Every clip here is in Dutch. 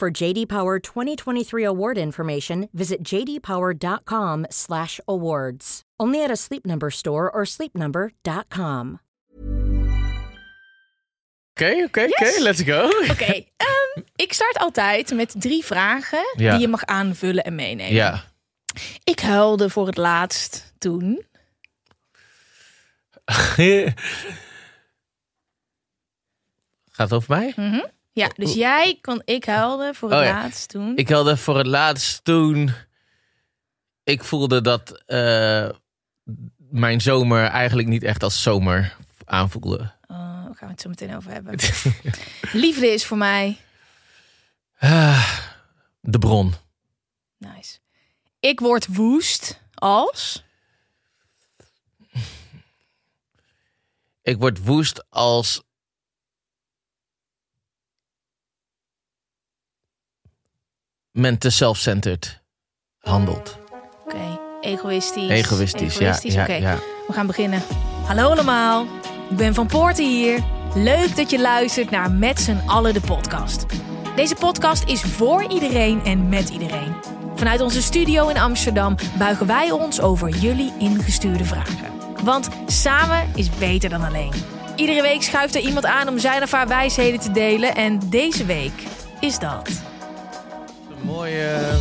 For JD Power 2023 award information, visit jdpower.com/awards. Only at a Sleep Number store or sleepnumber.com. Oké, oké, oké, Yes. let's go. Oké, ehm, ik start altijd met drie vragen Ja. die je mag aanvullen en meenemen. Ja. Ik huilde voor het laatst toen. Gaat het over mij? Ja, dus jij kon ik huilde voor het Oh ja. laatst toen. Ik helde voor het laatst toen ik voelde dat eh, mijn zomer eigenlijk niet echt als zomer aanvoelde. Oh, daar gaan we het zo meteen over hebben. Liefde is voor mij. Ah, de bron. Nice. Ik word woest als. Ik word woest als. Men te self-centered handelt. Oké, egoïstisch. Egoïstisch, ja. Egoïstisch, ja, Oké, ja. we gaan beginnen. Hallo allemaal, ik ben Van Poorten hier. Leuk dat je luistert naar Met z'n allen de podcast. Deze podcast is voor iedereen en met iedereen. Vanuit onze studio in Amsterdam buigen wij ons over jullie ingestuurde vragen. Want samen is beter dan alleen. Iedere week schuift er iemand aan om zijn of haar wijsheden te delen. En deze week is dat. Mooie. eh,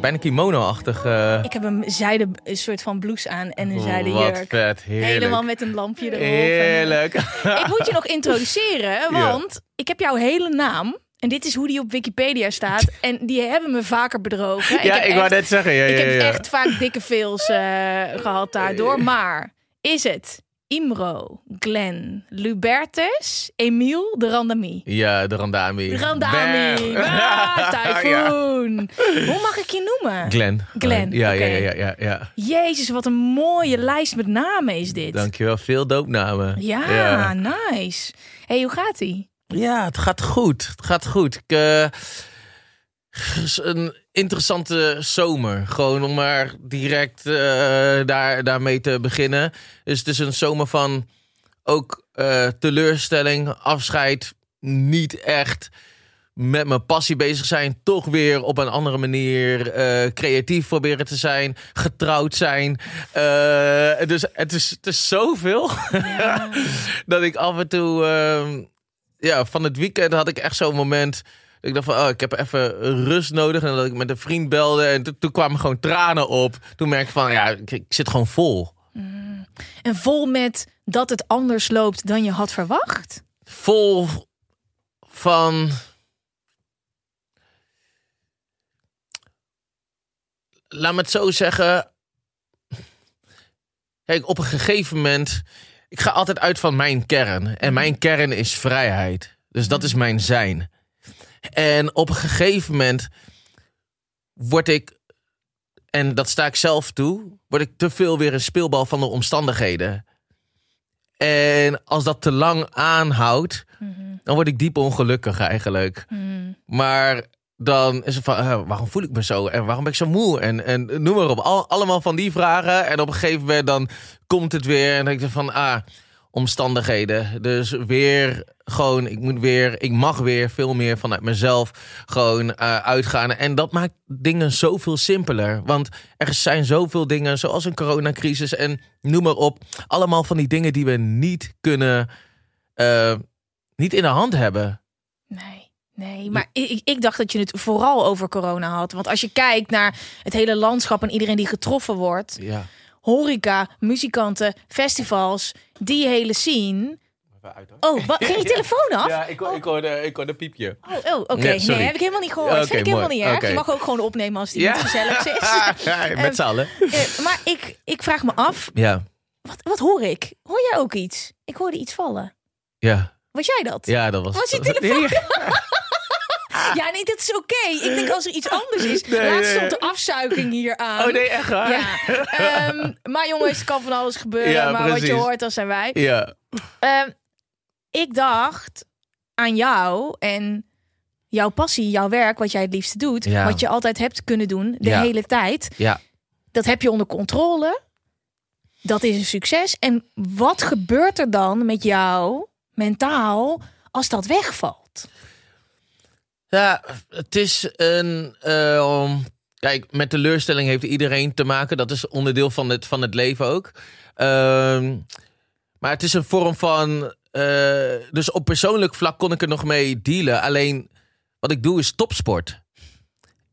bijna kimono-achtig. eh, Ik heb een zijde een soort van blouse aan en een zijde Wat jurk. vet, heerlijk. Helemaal met een lampje erop. En, eh, Heerlijk. ik moet je nog introduceren, want ik heb jouw hele naam. En dit is hoe die op Wikipedia staat. En die hebben me vaker bedrogen. ja, ik wou net zeggen. Ja, Ik ja, heb echt vaak dikke eh, gehad daardoor. Maar is het Imro, Glenn, Lubertus, Emiel, de Randami? Ja, de Randami. De Randami. Ah, typhoon. Hoe mag ik je noemen? Glenn. Glenn, Ja, ja, ja, ja, ja. Jezus, wat een mooie lijst met namen is dit. Dankjewel. Veel doopnamen. Ja, ja. nice. hey, hoe gaat ie? Ja, het gaat goed. Het gaat goed. Ik, eh, een interessante zomer. Gewoon om maar direct eh, daar, daarmee te beginnen. Dus het is een zomer van ook eh, teleurstelling, afscheid, niet echt met mijn passie bezig zijn. Toch weer op een andere manier eh, creatief proberen te zijn. Getrouwd zijn. Dus het is, het is zoveel. dat ik af en toe... ehm, ja, van het weekend had ik echt zo'n moment. Ik dacht van, oh, ik heb even rust nodig. En dat ik met een vriend belde. En to- toen kwamen gewoon tranen op. Toen merkte ik van, ja, ik, ik zit gewoon vol. En vol met dat het anders loopt dan je had verwacht? Vol van... Laat me het zo zeggen. Kijk, op een gegeven moment... Ik ga altijd uit van mijn kern. En mijn kern is vrijheid. Dus dat is mijn zijn. En op een gegeven moment word ik, en dat sta ik zelf toe, word ik te veel weer een speelbal van de omstandigheden. En als dat te lang aanhoudt, dan word ik diep ongelukkig eigenlijk. Maar dan is het van, eh, waarom voel ik me zo? En waarom ben ik zo moe? En, en noem maar op. Al, allemaal van die vragen. En op een gegeven moment dan komt het weer. En dan denk ik van, ah, omstandigheden. Dus weer gewoon, ik moet weer, ik mag weer veel meer vanuit mezelf gewoon eh, uitgaan. En dat maakt dingen zoveel simpeler. Want er zijn zoveel dingen, zoals een coronacrisis en noem maar op. Allemaal van die dingen die we niet kunnen, eh, niet in de hand hebben. Nee. Nee, maar ik, ik- ik dacht dat je het vooral over corona had. Want als je kijkt naar het hele landschap en iedereen die getroffen wordt, Ja. Horeca, muzikanten, festivals, die hele scene. Oh, wat, ging je telefoon af? Ja, ik, ik, hoorde, ik hoorde piepje. Oh, oh oké. Ja, nee, heb ik helemaal niet gehoord. Oké, Vind ik helemaal mooi. niet erg. Je mag ook gewoon opnemen als die Ja. niet gezellig is. ja, Ehm, met z'n allen. Eh, maar ik, ik vraag me af, Ja, wat, wat hoor ik? Hoor jij ook iets? Ik hoorde iets vallen. ja, Was jij dat? ja, dat was Was je telefoon? Ja, nee, dat is oké. Ik denk als er iets anders is. Nee, Laatst nee. stond de afzuiging hier aan. Oh nee, echt waar? Ja, ehm, maar jongens, er kan van alles gebeuren. Ja, maar wat je hoort, dat zijn wij. Ja. Ehm, ik dacht aan jou en jouw passie, jouw werk, wat jij het liefste doet. Ja. Wat je altijd hebt kunnen doen, de hele tijd. Ja. Dat heb je onder controle. Dat is een succes. En wat gebeurt er dan met jou mentaal als dat wegvalt? Ja, het is een. ehm, kijk, met teleurstelling heeft iedereen te maken. Dat is onderdeel van het, van het leven ook. Ehm, maar het is een vorm van. eh, dus op persoonlijk vlak kon ik er nog mee dealen. Alleen wat ik doe is topsport.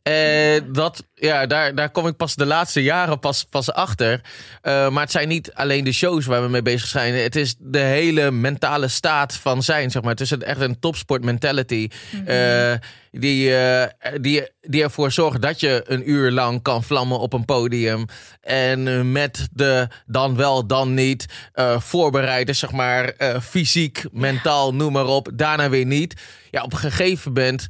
En dat, ja, daar, daar kom ik pas de laatste jaren pas, pas achter. Eh, maar het zijn niet alleen de shows waar we mee bezig zijn. Het is de hele mentale staat van zijn, zeg maar. Het is echt een topsport mentality. eh, die, die, die ervoor zorgt dat je een uur lang kan vlammen op een podium. En met de dan wel, dan niet voorbereiden, zeg maar. fysiek, mentaal, noem maar op. Daarna weer niet. Ja, op een gegeven moment...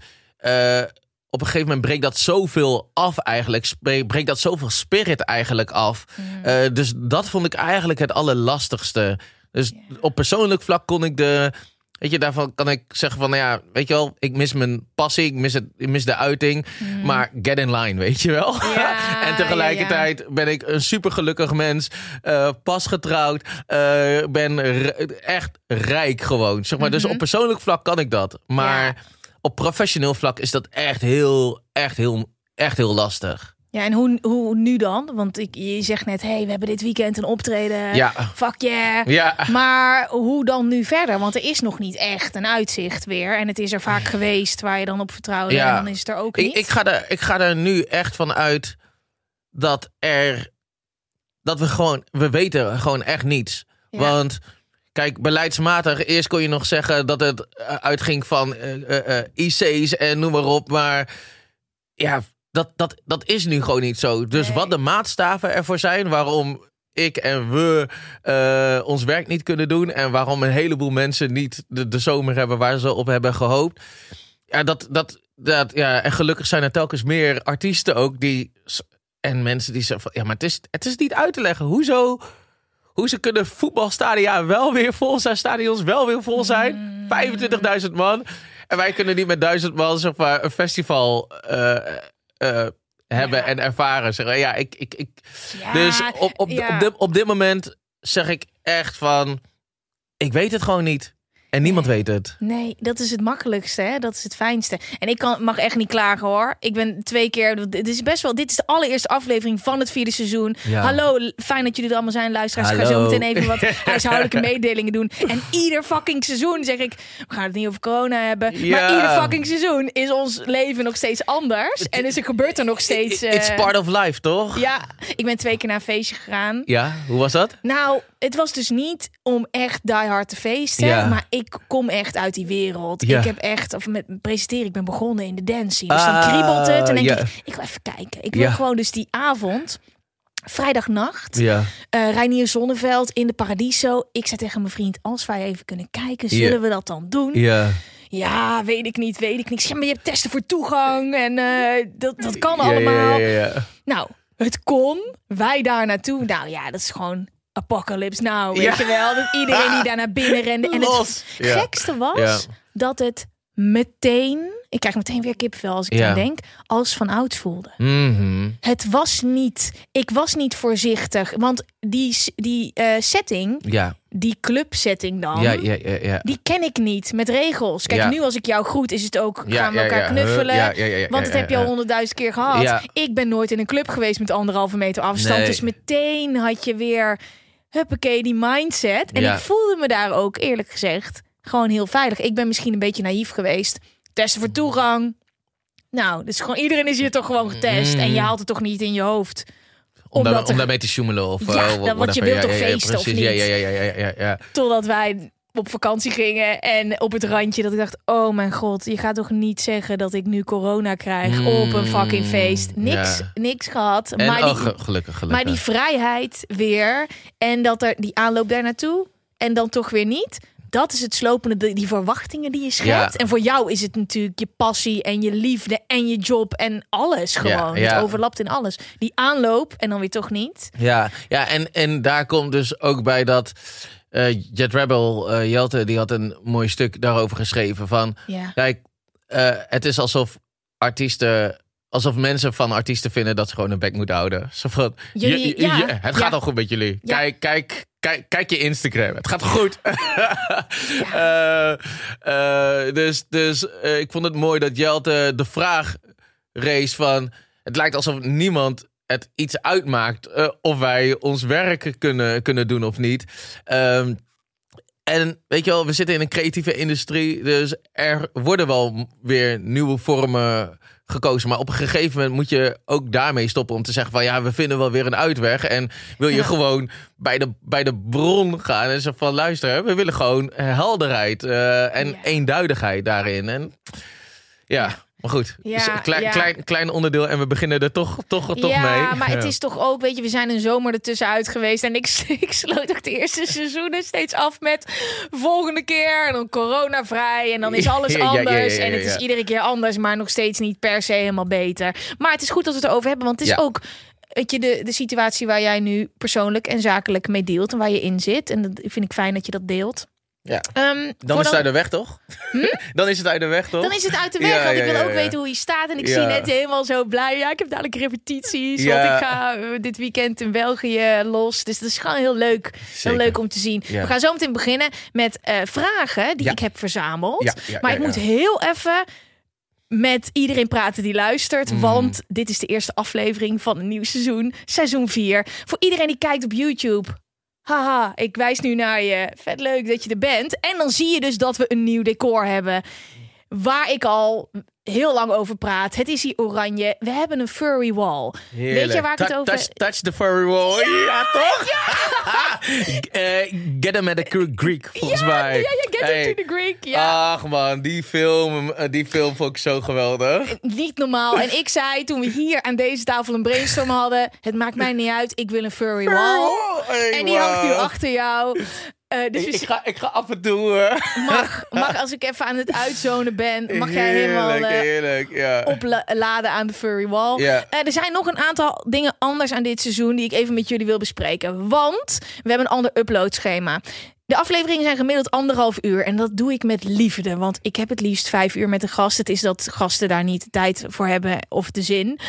op een gegeven moment breekt dat zoveel af eigenlijk. Breekt dat zoveel spirit eigenlijk af. Eh, dus dat vond ik eigenlijk het allerlastigste. Dus op persoonlijk vlak kon ik de... Weet je, daarvan kan ik zeggen van, nou ja, weet je wel, ik mis mijn passie, ik mis, het, ik mis de uiting, maar get in line, weet je wel. Mm. Ja, en tegelijkertijd ben ik een super gelukkig mens, eh, pas getrouwd, eh, ben echt rijk gewoon, zeg maar. Dus op persoonlijk vlak kan ik dat, maar. Op professioneel vlak is dat echt heel, echt heel, echt heel lastig. Ja, en hoe, hoe nu dan? Want ik, je zegt net, hey, we hebben dit weekend een optreden. Ja. Fuck yeah. Ja. Maar hoe dan nu verder? Want er is nog niet echt een uitzicht weer. En het is er vaak geweest waar je dan op vertrouwde. Ja. En dan is het er ook Ik, niet. ik, ga er, ik ga er nu echt van uit dat er. Dat we gewoon. We weten gewoon echt niets. Ja. Want. Kijk, beleidsmatig, eerst kon je nog zeggen dat het eh, uitging van eh, eh, IC's en noem maar op. Maar ja, dat, dat, dat is nu gewoon niet zo. Dus Nee. wat de maatstaven ervoor zijn, waarom ik en we ons werk niet kunnen doen. En waarom een heleboel mensen niet de, de zomer hebben waar ze op hebben gehoopt. Ja, dat, dat, dat, ja, en gelukkig zijn er telkens meer artiesten ook die. En mensen die zeggen van ja, maar het is, het is niet uit te leggen. Hoezo? Hoe ze kunnen voetbalstadia wel weer vol zijn, stadions wel weer vol zijn. 25.000 man. En wij kunnen niet met 1000 man zeg maar, een festival eh, eh, hebben Ja. en ervaren. Zeg maar. Ja, ik, ik, ik, Ja, dus op, op, ja. op, dit, op dit moment zeg ik echt van... Ik weet het gewoon niet. En niemand weet het. Nee, dat is het makkelijkste. Hè? Dat is het fijnste. En ik kan, mag echt niet klagen hoor. Ik ben twee keer. Dit is best wel. Dit is de allereerste aflevering van het vierde seizoen. Ja. Hallo, fijn dat jullie er allemaal zijn, luisteraars. Ik ga Hallo. zo meteen even wat huishoudelijke mededelingen doen. En ieder fucking seizoen zeg ik. We gaan het niet over corona hebben. Maar Ja. ieder fucking seizoen is ons leven nog steeds anders. En is er gebeurt er nog steeds. eh, It's part of life, toch? ja, ik ben twee keer naar een feestje gegaan. Ja, hoe was dat? Nou, het was dus niet om echt die hard te feesten. Ja. Maar ik kom echt uit die wereld. Ja. Ik heb echt, of met presenteren, ik ben begonnen in de dancing. Dus dan Ah, kriebelt het. En denk ja. ik, ik wil even kijken. Ik wil Ja. gewoon dus die avond, vrijdagnacht, Ja. Reinier Zonneveld in de Paradiso. Ik zei tegen mijn vriend, als wij even kunnen kijken, zullen Ja. we dat dan doen? Ja. Ja, weet ik niet, weet ik niet. Zeg, maar je hebt testen voor toegang en eh, dat, dat kan Ja, ja, allemaal. Ja, ja, ja. Nou, het kon. Wij daar naartoe. Nou ja, dat is gewoon apocalypse nou, weet Ja. je wel. Dat iedereen die daar naar binnen rende. En het. Ja. gekste was Ja. dat het meteen... Ik krijg meteen weer kipvel als ik aan denk. Als van ouds voelde. Mhm. Het was niet... Ik was niet voorzichtig. Want die, die eh, setting, Ja. die clubsetting dan... Ja, ja, ja, ja. Die ken ik niet met regels. Kijk, nu als ik jou groet, is het ook Ja, gaan we elkaar knuffelen. Want dat heb je al honderdduizend keer gehad. Ik ben nooit in een club geweest met anderhalve meter afstand. Nee. Dus meteen had je weer, huppakee, die mindset. En Ja. ik voelde me daar ook, eerlijk gezegd, gewoon heel veilig. Ik ben misschien een beetje naïef geweest. Testen voor toegang. Nou, dus gewoon iedereen is hier toch gewoon getest. Mm. En je haalt het toch niet in je hoofd. Om, daar, om daarmee te sjoemelen of Ja, eh, dan- want whatever. je wilt Ja, toch ja, feesten of precies. Ja, niet? ja, ja, ja, ja, ja, ja. Totdat wij op vakantie gingen en op het randje dat ik dacht, oh mijn god, je gaat toch niet zeggen dat ik nu corona krijg Mm, op een fucking feest. Niks, ja. niks gehad. En, maar, oh, die, ge- gelukkig, gelukkig. maar die vrijheid weer en dat er die aanloop daar naartoe en dan toch weer niet. Dat is het slopende, die- verwachtingen die je schept. Ja. En voor jou is het natuurlijk je passie en je liefde en je job en alles gewoon. ja. Het overlapt in alles. Die aanloop en dan weer toch niet. Ja, ja en, en daar komt dus ook bij dat eh Jet Rebel, eh, Jelte, die had een mooi stuk daarover geschreven van... Ja. Kijk, eh, het is alsof artiesten... Alsof mensen van artiesten vinden dat ze gewoon hun bek moeten houden. Zo van, Jullie- je- je- ja, je- het ja. gaat al goed met jullie. Ja. Kijk, kijk, kijk, kijk je Instagram. Het gaat goed. Dus dus ik vond het mooi dat Jelte de vraag race van... Het lijkt alsof niemand het iets uitmaakt eh, of wij ons werk kunnen, kunnen doen of niet. Ehm, en weet je wel, we zitten in een creatieve industrie, dus er worden wel weer nieuwe vormen gekozen. Maar op een gegeven moment moet je ook daarmee stoppen om te zeggen van ja, we vinden wel weer een uitweg. En wil je Ja. gewoon bij de, bij de bron gaan en zeggen van luister, we willen gewoon helderheid eh, en Ja. eenduidigheid daarin. En ja, maar goed, Ja, dus een klein, ja. klein, klein onderdeel en we beginnen er toch, toch, toch ja, mee. maar het Ja. is toch ook, weet je, we zijn een zomer ertussenuit geweest. En ik, ik sloot ook de eerste seizoenen steeds af met volgende keer. En dan coronavrij. En dan is alles Ja, ja, ja, ja, anders. ja, En het ja. is iedere keer anders, maar nog steeds niet per se helemaal beter. Maar het is goed dat we het erover hebben, want het is Ja. ook... Weet je, de, de situatie waar jij nu persoonlijk en zakelijk mee deelt en waar je in zit. En dat vind ik fijn dat je dat deelt. Ja. Ehm, Dan is het uit de weg, toch? dan is het uit de weg, toch? dan is het uit de weg, Ja, want ik wil ook weten hoe je staat. En ik zie net helemaal zo blij. Ja, ik heb dadelijk repetities, want ik ga eh, dit weekend in België los. Dus dat is gewoon heel leuk, heel leuk om te zien. We gaan zo meteen beginnen met eh, vragen die ik heb verzameld. Maar ik moet heel even met iedereen praten die luistert. Mm. Want dit is de eerste aflevering van een nieuw seizoen. Seizoen 4. Voor iedereen die kijkt op YouTube. Haha, ik wijs nu naar je. Vet leuk dat je er bent. En dan zie je dus dat we een nieuw decor hebben. Waar ik al heel lang over praat. Het is hier oranje. We hebben een furry wall. Weet je waar ik het over... Touch, touch the furry wall. Ja, toch? Eh, get him at the Greek, volgens mij. Ja, ja, get Hey. into the Greek. Ja. Ach man, die film, eh, die film vond ik zo geweldig. Niet normaal. En ik zei toen we hier aan deze tafel een brainstorm hadden. Het maakt mij niet uit. Ik wil een furry wall. Hey, En die hangt nu achter jou. Eh, dus Ik, ga, ik ga af en toe... eh, mag, mag als ik even aan het uitzonen ben, mag jij heerlijk, helemaal eh, heerlijk, ja. opladen aan de furry wall. Eh, er zijn nog een aantal dingen anders aan dit seizoen die ik even met jullie wil bespreken. Want we hebben een ander uploadschema. De afleveringen zijn gemiddeld anderhalf uur. En dat doe ik met liefde. Want ik heb het liefst vijf uur met een gast. Het is dat gasten daar niet de tijd voor hebben of de zin.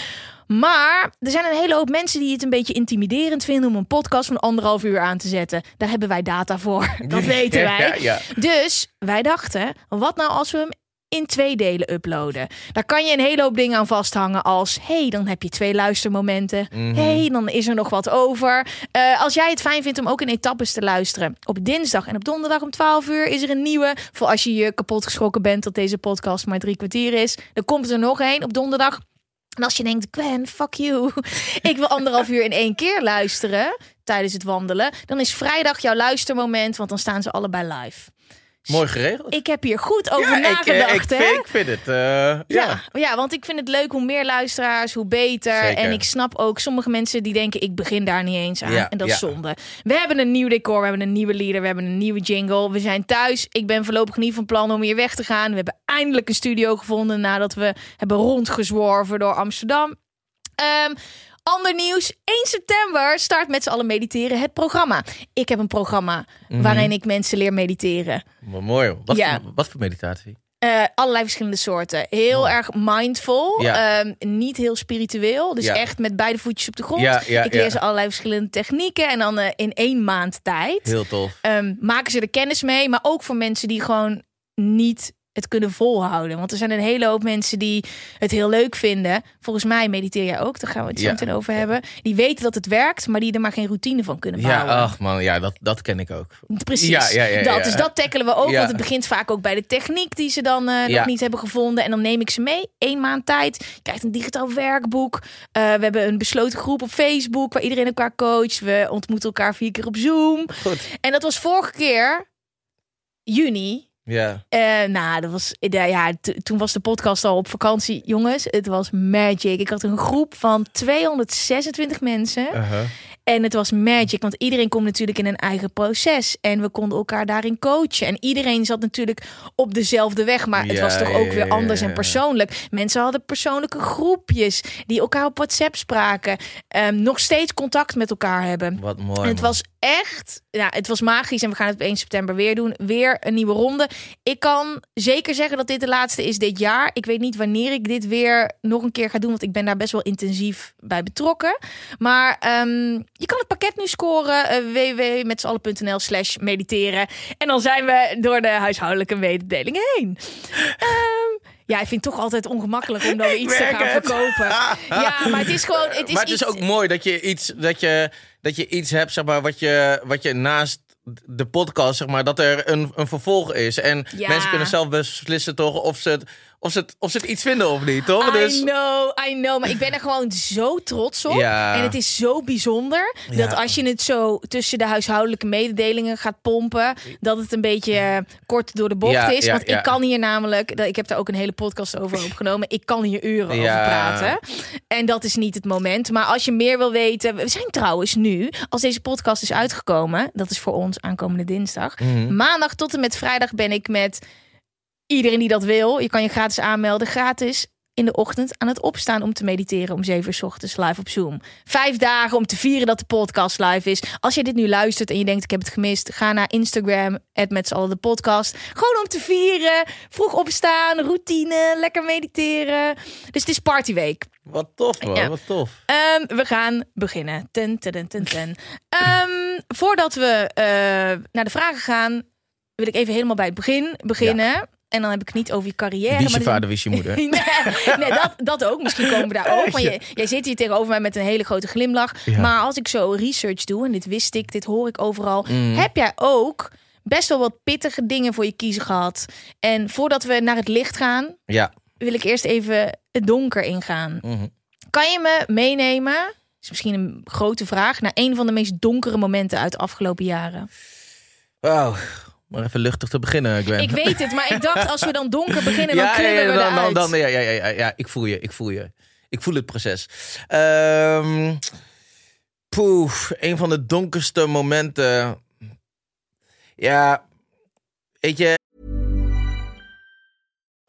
Maar er zijn een hele hoop mensen die het een beetje intimiderend vinden om een podcast van anderhalf uur aan te zetten. Daar hebben wij data voor. Dat weten wij. Ja, ja. Dus wij dachten, wat nou als we hem in twee delen uploaden? Daar kan je een hele hoop dingen aan vasthangen als... hey, dan heb je twee luistermomenten. Mhm. hey, dan is er nog wat over. Eh, als jij het fijn vindt om ook in etappes te luisteren... op dinsdag en op donderdag om 12 uur is er een nieuwe. Voor als je je kapot geschrokken bent dat deze podcast maar drie kwartier is... dan komt er nog één op donderdag. En als je denkt, Gwen, fuck you. Ik wil anderhalf uur in één keer luisteren tijdens het wandelen. Dan is vrijdag jouw luistermoment, want dan staan ze allebei live. Mooi geregeld. Ik heb hier goed over ja, ik, nagedacht, eh, ik, hè? vind, ik vind het, eh, ja. Ja, ja, want ik vind het leuk hoe meer luisteraars, hoe beter. Zeker. En ik snap ook sommige mensen die denken, ik begin daar niet eens aan. Ja, en dat is zonde. We hebben een nieuw decor, we hebben een nieuwe leader, we hebben een nieuwe jingle. We zijn thuis. Ik ben voorlopig niet van plan om hier weg te gaan. We hebben eindelijk een studio gevonden nadat we hebben rondgezworven door Amsterdam. Ehm, ander nieuws. 1 september start met z'n allen mediteren het programma. Ik heb een programma Mhm. waarin ik mensen leer mediteren. Maar mooi hoor. Wat, Ja. voor, wat voor meditatie? Eh, allerlei verschillende soorten. Heel erg mindful. Ja. ehm, niet heel spiritueel. Dus Ja. echt met beide voetjes op de grond. Ja, ik leer ze allerlei verschillende technieken. En dan eh, in één maand tijd Heel tof. ehm, maken ze er kennis mee. Maar ook voor mensen die gewoon niet het kunnen volhouden. Want er zijn een hele hoop mensen die het heel leuk vinden. Volgens mij mediteer jij ook. Daar gaan we het zo Ja. meteen over hebben. Die weten dat het werkt, maar die er maar geen routine van kunnen bouwen. Ja, ach man, ja, dat, dat ken ik ook. Precies. Ja, ja, ja, dat. Dus dat tackelen we ook. Want het begint vaak ook bij de techniek die ze dan eh, nog niet hebben gevonden. En dan neem ik ze mee. Eén maand tijd. Je krijgt een digitaal werkboek. Eh, we hebben een besloten groep op Facebook waar iedereen elkaar coacht. We ontmoeten elkaar vier keer op Zoom. Goed. En dat was vorige keer juni. Ja. Eh, nou, dat was, eh, ja, toen was de podcast al op vakantie. Jongens, het was magic. Ik had een groep van 226 mensen. En het was magic, want iedereen komt natuurlijk in een eigen proces. En we konden elkaar daarin coachen. En iedereen zat natuurlijk op dezelfde weg, maar het Ja, was toch ja, ook weer anders ja, en persoonlijk. Mensen hadden persoonlijke groepjes die elkaar op WhatsApp spraken. Ehm, nog steeds contact met elkaar hebben. Wat mooi. En het man. was echt, ja, het was magisch en we gaan het op 1 september weer doen. Weer een nieuwe ronde. Ik kan zeker zeggen dat dit de laatste is dit jaar. Ik weet niet wanneer ik dit weer nog een keer ga doen, want ik ben daar best wel intensief bij betrokken. Maar ehm, je kan het pakket nu scoren, uh, www.metzallen.nl slash mediteren. En dan zijn we door de huishoudelijke mededelingen heen. Ehm, ja, ik vind het toch altijd ongemakkelijk om dan weer iets te gaan het. verkopen. Ja, maar het is gewoon... Het is maar het is iets- ook mooi dat je iets, dat je, dat je iets hebt, zeg maar, wat je, wat je naast de podcast, zeg maar, dat er een, een vervolg is. En Ja. mensen kunnen zelf beslissen toch of ze het, of ze het, of ze het iets vinden of niet, toch? I Dus know, I know. Maar ik ben er gewoon zo trots op. Ja. En het is zo bijzonder dat als je het zo tussen de huishoudelijke mededelingen gaat pompen, dat het een beetje eh, kort door de bocht Ja, is. ja, Want ja. ik kan hier namelijk, dat- ik heb daar ook een hele podcast over opgenomen. Ik kan hier uren over praten. En dat is niet het moment. Maar als je meer wil weten, we zijn trouwens nu, als deze podcast is uitgekomen, dat is voor ons aankomende dinsdag. Mhm. Maandag tot en met vrijdag ben ik met iedereen die dat wil. Je kan je gratis aanmelden, gratis in de ochtend aan het opstaan om te mediteren om 7 uur 's ochtends live op Zoom. Vijf dagen om te vieren dat de podcast live is. Als je dit nu luistert en je denkt ik heb het gemist, ga naar Instagram met z'n allen de podcast. Gewoon om te vieren, vroeg opstaan, routine, lekker mediteren. Dus het is partyweek. wat tof, man, Ja. wat tof. Ehm, we gaan beginnen. Ten, ten, ten, ten, ten. Ehm, voordat we eh, naar de vragen gaan, wil ik even helemaal bij het begin beginnen. En dan heb ik het niet over je carrière. Wie is je maar vader, is je moeder? nee, nee, dat, dat ook. Misschien komen we daar ook. Maar je, jij zit hier tegenover mij met een hele grote glimlach. Ja. Maar als ik zo research doe, en dit wist ik, dit hoor ik overal. Mm. Heb jij ook best wel wat pittige dingen voor je kiezen gehad? En voordat we naar het licht gaan, Ja. wil ik eerst even het donker ingaan. Mhm. Kan je me meenemen? Is misschien een grote vraag. Naar een van de meest donkere momenten uit de afgelopen jaren. Wauw. Maar even luchtig te beginnen, Gwen. Ik weet het, maar ik dacht als we dan donker beginnen, dan ja, ja, klimmen ja, we dan, dan, eruit. dan, ja, ja, ja, ja, ja, ik voel je, ik voel je. Ik voel het proces. Ehm poef, een van de donkerste momenten. Ja, weet je,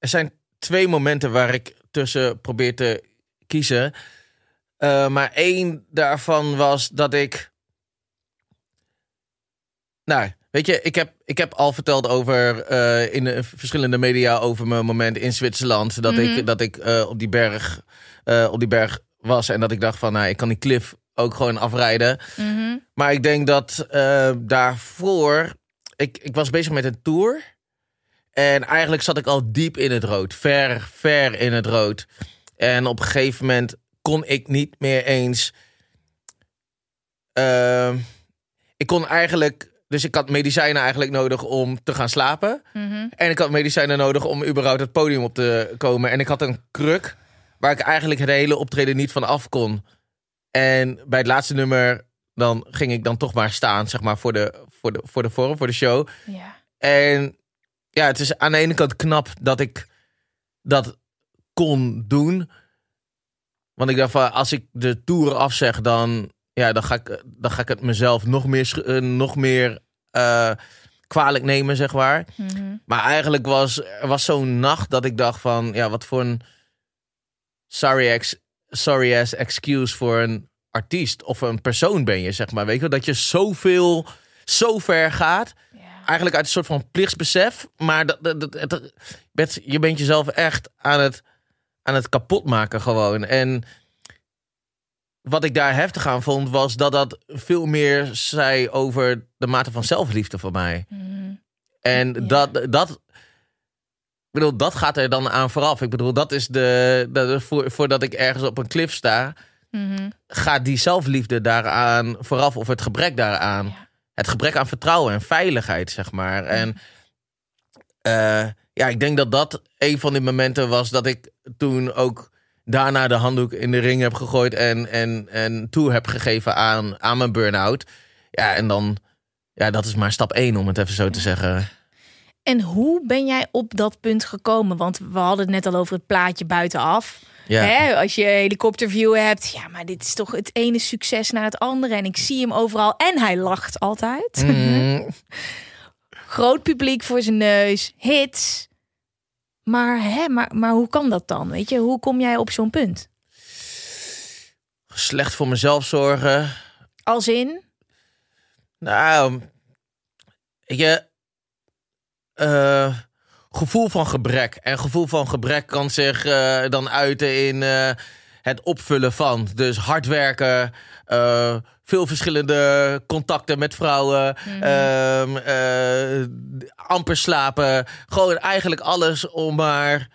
er zijn twee momenten waar ik tussen probeer te kiezen. Eh, maar één daarvan was dat ik. Nou, weet je, ik heb, ik heb al verteld over eh, in de verschillende media over mijn moment in Zwitserland. Dat ik, dat ik eh, op, die berg, op die berg was en dat ik dacht van, nou, ik kan die cliff ook gewoon afrijden. Mhm. Maar ik denk dat daarvoor. Ik, ik was bezig met een tour. En eigenlijk zat ik al diep in het rood. Ver, ver in het rood. En op een gegeven moment kon ik niet meer eens. eh, ik kon eigenlijk. Dus ik had medicijnen eigenlijk nodig om te gaan slapen. Mhm. En ik had medicijnen nodig om überhaupt het podium op te komen. En ik had een kruk waar ik eigenlijk het hele optreden niet van af kon. En bij het laatste nummer, dan ging ik dan toch maar staan, zeg maar, voor de, voor de, voor de vorm, voor de show. Ja. En ja, het is aan de ene kant knap dat ik dat kon doen. Want ik dacht van, als ik de tour afzeg, dan, ja, dan, ga, ik, dan ga ik het mezelf nog meer, eh, nog meer eh, kwalijk nemen, zeg maar. Mhm. Maar eigenlijk was er was zo'n nacht dat ik dacht van, ja, wat voor een sorry ex sorry as excuse voor een artiest of een persoon ben je, zeg maar. Weet je, wel? dat je zoveel, zo ver gaat. Eigenlijk uit een soort van plichtsbesef. Maar dat, dat, dat- het- bent- je bent jezelf echt aan het, aan het kapotmaken gewoon. En wat ik daar heftig aan vond, was dat dat veel meer zei over de mate van zelfliefde voor mij. En Ja. dat, dat, ik bedoel, dat gaat er dan aan vooraf. Ik bedoel, dat is de, dat, voor, voordat ik ergens op een klif sta, Mhm. gaat die zelfliefde daaraan vooraf of het gebrek daaraan. Ja. Het gebrek aan vertrouwen en veiligheid, zeg maar. En eh, ja, ik denk dat dat een van die momenten was dat ik toen ook daarna de handdoek in de ring heb gegooid en, en, en toe heb gegeven aan, aan mijn burn-out. Ja, en dan, ja, dat is maar stap één om het even zo te zeggen. En hoe ben jij op dat punt gekomen? Want we hadden het net al over het plaatje buitenaf. Ja. Hè, als je helikopterview hebt, ja, maar dit is toch het ene succes naar het andere. En ik zie hem overal en hij lacht altijd. Mm, Groot publiek voor zijn neus, hits. Maar, hè, maar, maar hoe kan dat dan? Weet je, hoe kom jij op zo'n punt? slecht voor mezelf zorgen. Als in, Nou, je eh, gevoel van gebrek. En gevoel van gebrek kan zich eh, dan uiten in eh, het opvullen van. Dus hard werken, eh, veel verschillende contacten met vrouwen, eh, amper slapen. Gewoon eigenlijk alles om maar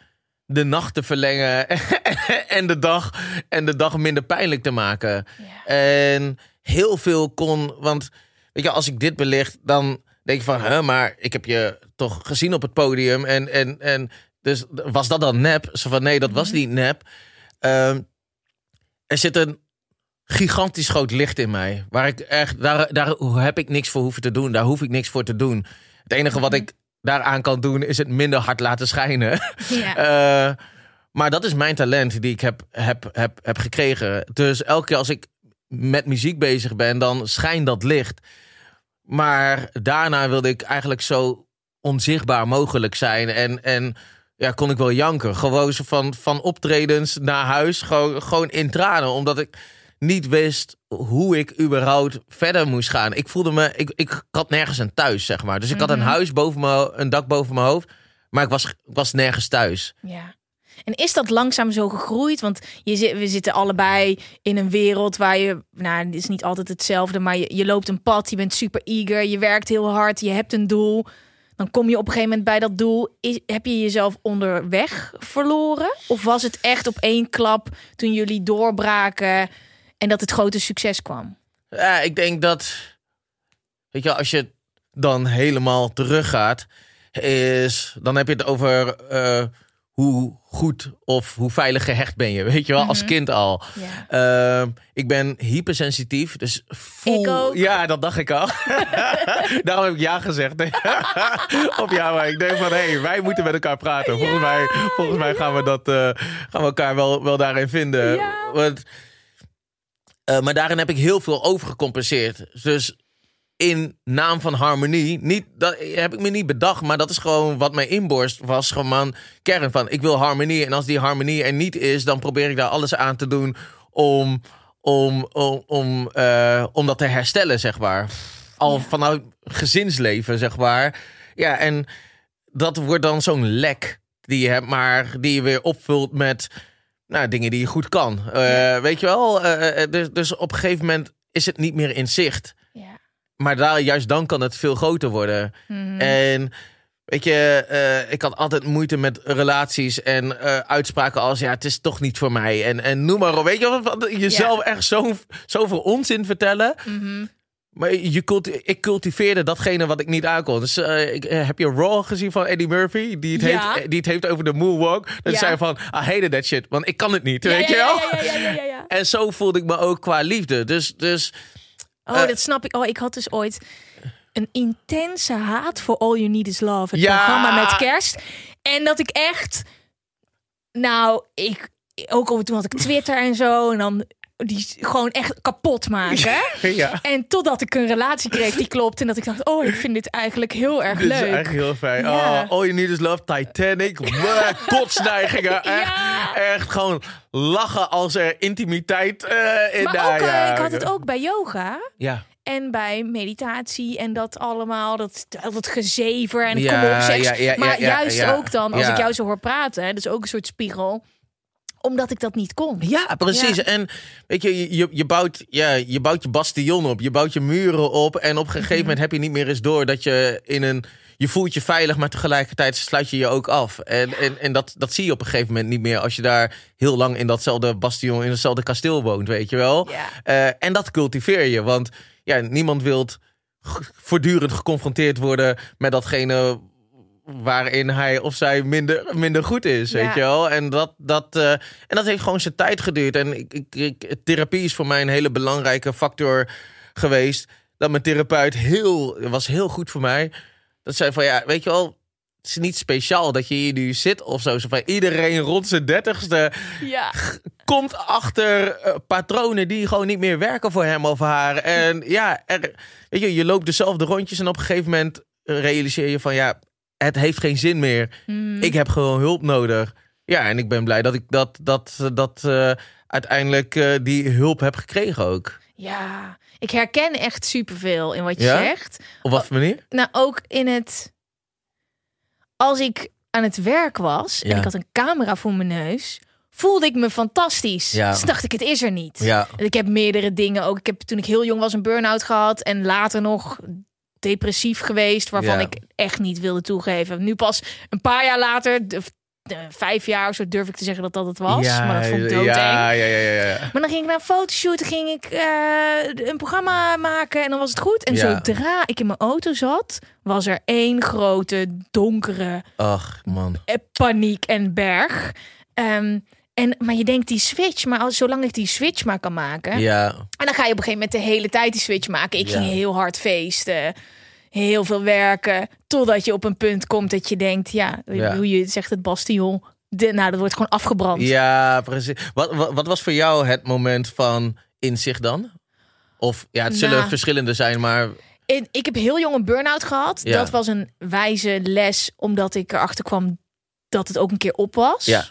de nacht te verlengen en de dag, en de dag minder pijnlijk te maken. En heel veel kon, want weet je, als ik dit belicht, dan denk je van, hè, maar ik heb je toch gezien op het podium en, en, en dus was dat dan nep? Zo van, nee, dat was niet nep. Ehm, er zit een gigantisch groot licht in mij, waar ik echt, daar, daar heb ik niks voor hoeven te doen, daar hoef ik niks voor te doen. Het enige wat ik daaraan kan doen, is het minder hard laten schijnen. ja. Eh, maar dat is mijn talent die ik heb, heb, heb, heb gekregen. Dus elke keer als ik met muziek bezig ben, dan schijnt dat licht. Maar daarna wilde ik eigenlijk zo onzichtbaar mogelijk zijn. En, en ja, kon ik wel janken. Gewoon van, van optredens naar huis, gewoon, gewoon in tranen. Omdat ik niet wist hoe ik überhaupt verder moest gaan. Ik voelde me, ik, ik had nergens een thuis, zeg maar. Dus ik had een huis boven me, een dak boven mijn hoofd. Maar ik was, ik was nergens thuis. Ja. En is dat langzaam zo gegroeid? Want je zit, we zitten allebei in een wereld waar je, nou, het is niet altijd hetzelfde, maar je, loopt een pad, je bent super eager, je werkt heel hard, je hebt een doel. Dan kom je op een gegeven moment bij dat doel. Is, heb je jezelf onderweg verloren? Of was het echt op één klap toen jullie doorbraken en dat het grote succes kwam? Ja, ik denk dat. Weet je, als je dan helemaal teruggaat, is. Dan heb je het over eh, hoe goed of hoe veilig gehecht ben je. Weet je wel, als kind al. Ehm, ik ben hypersensitief, dus voel... Ik ook. Ja, dat dacht ik al. Daarom heb ik ja gezegd. Op ja, maar ik denk van, hé, hey, wij moeten met elkaar praten. Volgens, mij, volgens mij gaan we, dat, eh, gaan we elkaar wel, wel daarin vinden. Ja. Want, eh, maar daarin heb ik heel veel overgecompenseerd. Dus in naam van harmonie, niet, dat heb ik me niet bedacht, maar dat is gewoon wat mijn inborst was. Gewoon kern van, ik wil harmonie. En als die harmonie er niet is, dan probeer ik daar alles aan te doen om, om, om, om, eh, om dat te herstellen, zeg maar. Al vanuit gezinsleven, zeg maar. Ja, en dat wordt dan zo'n lek die je hebt, maar die je weer opvult met nou, dingen die je goed kan. Eh, Weet je wel? Eh, dus, dus op een gegeven moment is het niet meer in zicht. Maar daar, juist dan kan het veel groter worden. Mhm. En weet je, eh, ik had altijd moeite met relaties en eh, uitspraken als ja, het is toch niet voor mij. En, en noem maar op. Weet je van jezelf echt zo, zoveel onzin vertellen. Mhm. Maar je culti- ik cultiveerde datgene wat ik niet aankon. Dus eh, ik, heb je Raw gezien van Eddie Murphy? Die het, Ja. heeft, die het heeft over de moonwalk. Dat Ja. zei van, I hated that shit. Want ik kan het niet, Ja, weet je wel? Ja, ja, ja, ja, ja, ja. En zo voelde ik me ook qua liefde. Dus, dus Oh, Eh, dat snap ik. Oh, ik had dus ooit een intense haat voor All You Need Is Love. Het Ja. programma met kerst. En dat ik echt... Nou, ik... Ook al toen had ik Twitter en zo. En dan die gewoon echt kapot maken. ja. En totdat ik een relatie kreeg die klopt. En dat ik dacht, oh, ik vind dit eigenlijk heel erg Dit is leuk. echt heel fijn. Ja. Oh, All You Need Is Love, Titanic. Kotsneigingen. Echt, Ja. echt gewoon lachen als er intimiteit eh in Maar ook, eh, ik had het ook bij yoga. Ja. En bij meditatie en dat allemaal, dat, dat gezever en kom op seks. ja, ja, maar juist ook dan, als ik jou zo hoor praten, hè, dus ook een soort spiegel, omdat ik dat niet kon. Ja, precies. Ja. En weet je, je- je, bouwt, ja, je bouwt je bastion op, je bouwt je muren op. En op een gegeven Mhm. moment heb je niet meer eens door dat je in een. Je voelt je veilig, maar tegelijkertijd sluit je je ook af. En, en, en dat, dat zie je op een gegeven moment niet meer als je daar heel lang in datzelfde bastion, in hetzelfde kasteel woont, weet je wel. Ja. Eh, en dat cultiveer je, want ja, niemand wil voortdurend geconfronteerd worden met datgene waarin hij of zij minder, minder goed is, Ja. weet je wel. En dat, dat, eh, en dat heeft gewoon zijn tijd geduurd. En ik, ik, ik- therapie is voor mij een hele belangrijke factor geweest. Dat mijn therapeut heel, was heel goed voor mij. Dat zei van, ja, weet je wel... Het is niet speciaal dat je hier nu zit of zo. Zo van, iedereen rond zijn dertigste Ja. komt achter eh, patronen die gewoon niet meer werken voor hem of haar. En ja, er, weet je, je loopt dezelfde rondjes en op een gegeven moment realiseer je van ja, het heeft geen zin meer. Mm. Ik heb gewoon hulp nodig. Ja, en ik ben blij dat ik dat, dat, dat eh, uiteindelijk eh, die hulp heb gekregen ook. Ja, ik herken echt superveel in wat je Ja? zegt. Op wat voor manier? Nou, ook in het. Als ik aan het werk was en Ja. ik had een camera voor mijn neus, voelde ik me fantastisch. Ja. Dus dacht ik, het is er niet. Ja. Ik heb meerdere dingen ook. Ik heb toen ik heel jong was een burn-out gehad en later nog depressief geweest, waarvan Ja. ik echt niet wilde toegeven. Nu pas een paar jaar later, de, vijf jaar of zo, durf ik te zeggen dat dat het was. ja, maar dat vond ik doodeng. ja, ja, ja. Maar dan ging ik naar een fotoshoot, dan ging ik eh, een programma maken en dan was het goed. En zodra ik in mijn auto zat, was er één grote donkere Ach, man. eh, paniek en berg. Ehm, en, maar je denkt die switch, maar als, zolang ik die switch maar kan maken. Ja, En dan ga je op een gegeven moment de hele tijd die switch maken. Ik ging heel hard feesten, heel veel werken. Totdat je op een punt komt dat je denkt, ja, Ja. hoe je zegt het bastion. De, nou, dat wordt gewoon afgebrand. ja precies. Wat, wat, wat was voor jou het moment van inzicht dan? Of ja, het zullen Nou. verschillende zijn, maar Ik, ik heb heel jong een burn-out gehad. Ja. Dat was een wijze les, omdat ik erachter kwam dat het ook een keer op was. ja.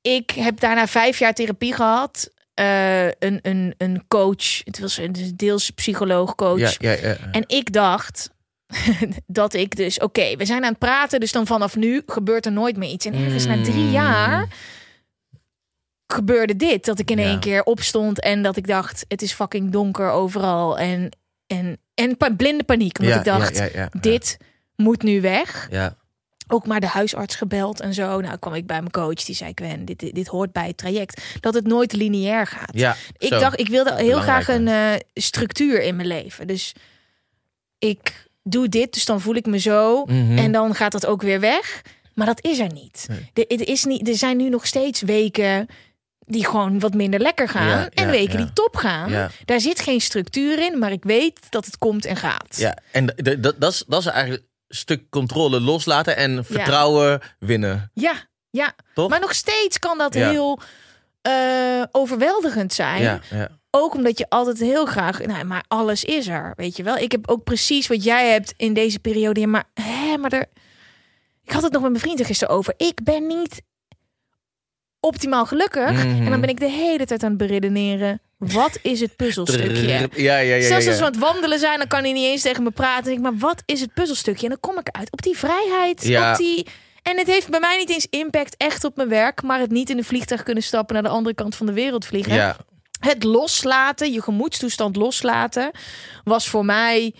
Ik heb daarna vijf jaar therapie gehad. Eh, een, een, een coach, het was een deels psycholoog, coach. Ja, ja, ja. En ik dacht dat ik dus, oké, we zijn aan het praten, dus dan vanaf nu gebeurt er nooit meer iets. En ergens na drie Mm. jaar gebeurde dit. Dat ik in één keer opstond en dat ik dacht, het is fucking donker overal. En, en, en pa- blinde paniek, omdat ik dacht, dit moet nu weg. Ja, Ook maar de huisarts gebeld en zo. Nou kwam ik bij mijn coach, die zei, Gwen, dit, dit, dit hoort bij het traject. Dat het nooit lineair gaat. ja. Ik zo. dacht, ik wilde heel Belangrijk, graag een eh, structuur in mijn leven. Dus ik doe dit, dus dan voel ik me zo. Mhm. En dan gaat dat ook weer weg. Maar dat is er niet. Nee. De, het is niet. Er zijn nu nog steeds weken die gewoon wat minder lekker gaan. Ja, en ja, weken ja. die top gaan. Daar zit geen structuur in, maar ik weet dat het komt en gaat. Ja, en dat, dat, is, dat is eigenlijk stuk controle loslaten en vertrouwen winnen. ja, ja. Toch? Maar nog steeds kan dat Ja. heel eh, overweldigend zijn. Ja, ja. Ook omdat je altijd heel graag, nou, maar alles is er, weet je wel. Ik heb ook precies wat jij hebt in deze periode. Maar, hè, maar er, ik had het nog met mijn vrienden gisteren over. Ik ben niet optimaal gelukkig. Mhm. En dan ben ik de hele tijd aan het beredeneren. Wat is het puzzelstukje? Ja, ja, ja. ja, Zelfs als we aan het wandelen zijn, dan kan hij niet eens tegen me praten. Denk ik, maar wat is het puzzelstukje? En dan kom ik uit op die vrijheid. Op die... En het heeft bij mij niet eens impact echt op mijn werk. Maar het niet in een vliegtuig kunnen stappen naar de andere kant van de wereld vliegen. Het loslaten, je gemoedstoestand loslaten, was voor mij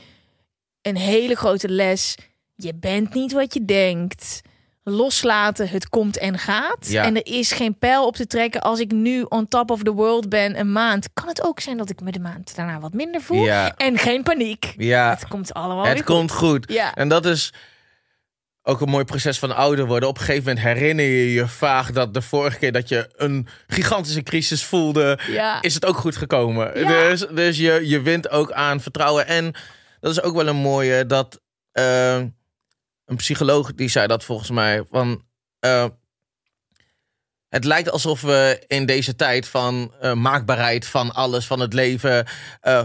een hele grote les. Je bent niet wat je denkt. Loslaten, het komt en gaat. Ja. En er is geen pijl op te trekken. Als ik nu on top of the world ben een maand, kan het ook zijn dat ik me de maand daarna wat minder voel. ja, En geen paniek. ja. Het komt allemaal Het komt goed. goed. Ja. En dat is ook een mooi proces van ouder worden. Op een gegeven moment herinner je je vaag dat de vorige keer dat je een gigantische crisis voelde, Ja. is het ook goed gekomen. Ja. Dus, dus je, je wint ook aan vertrouwen. En dat is ook wel een mooie dat eh, een psycholoog die zei dat volgens mij van. eh, Het lijkt alsof we in deze tijd van eh, maakbaarheid van alles, van het leven, eh,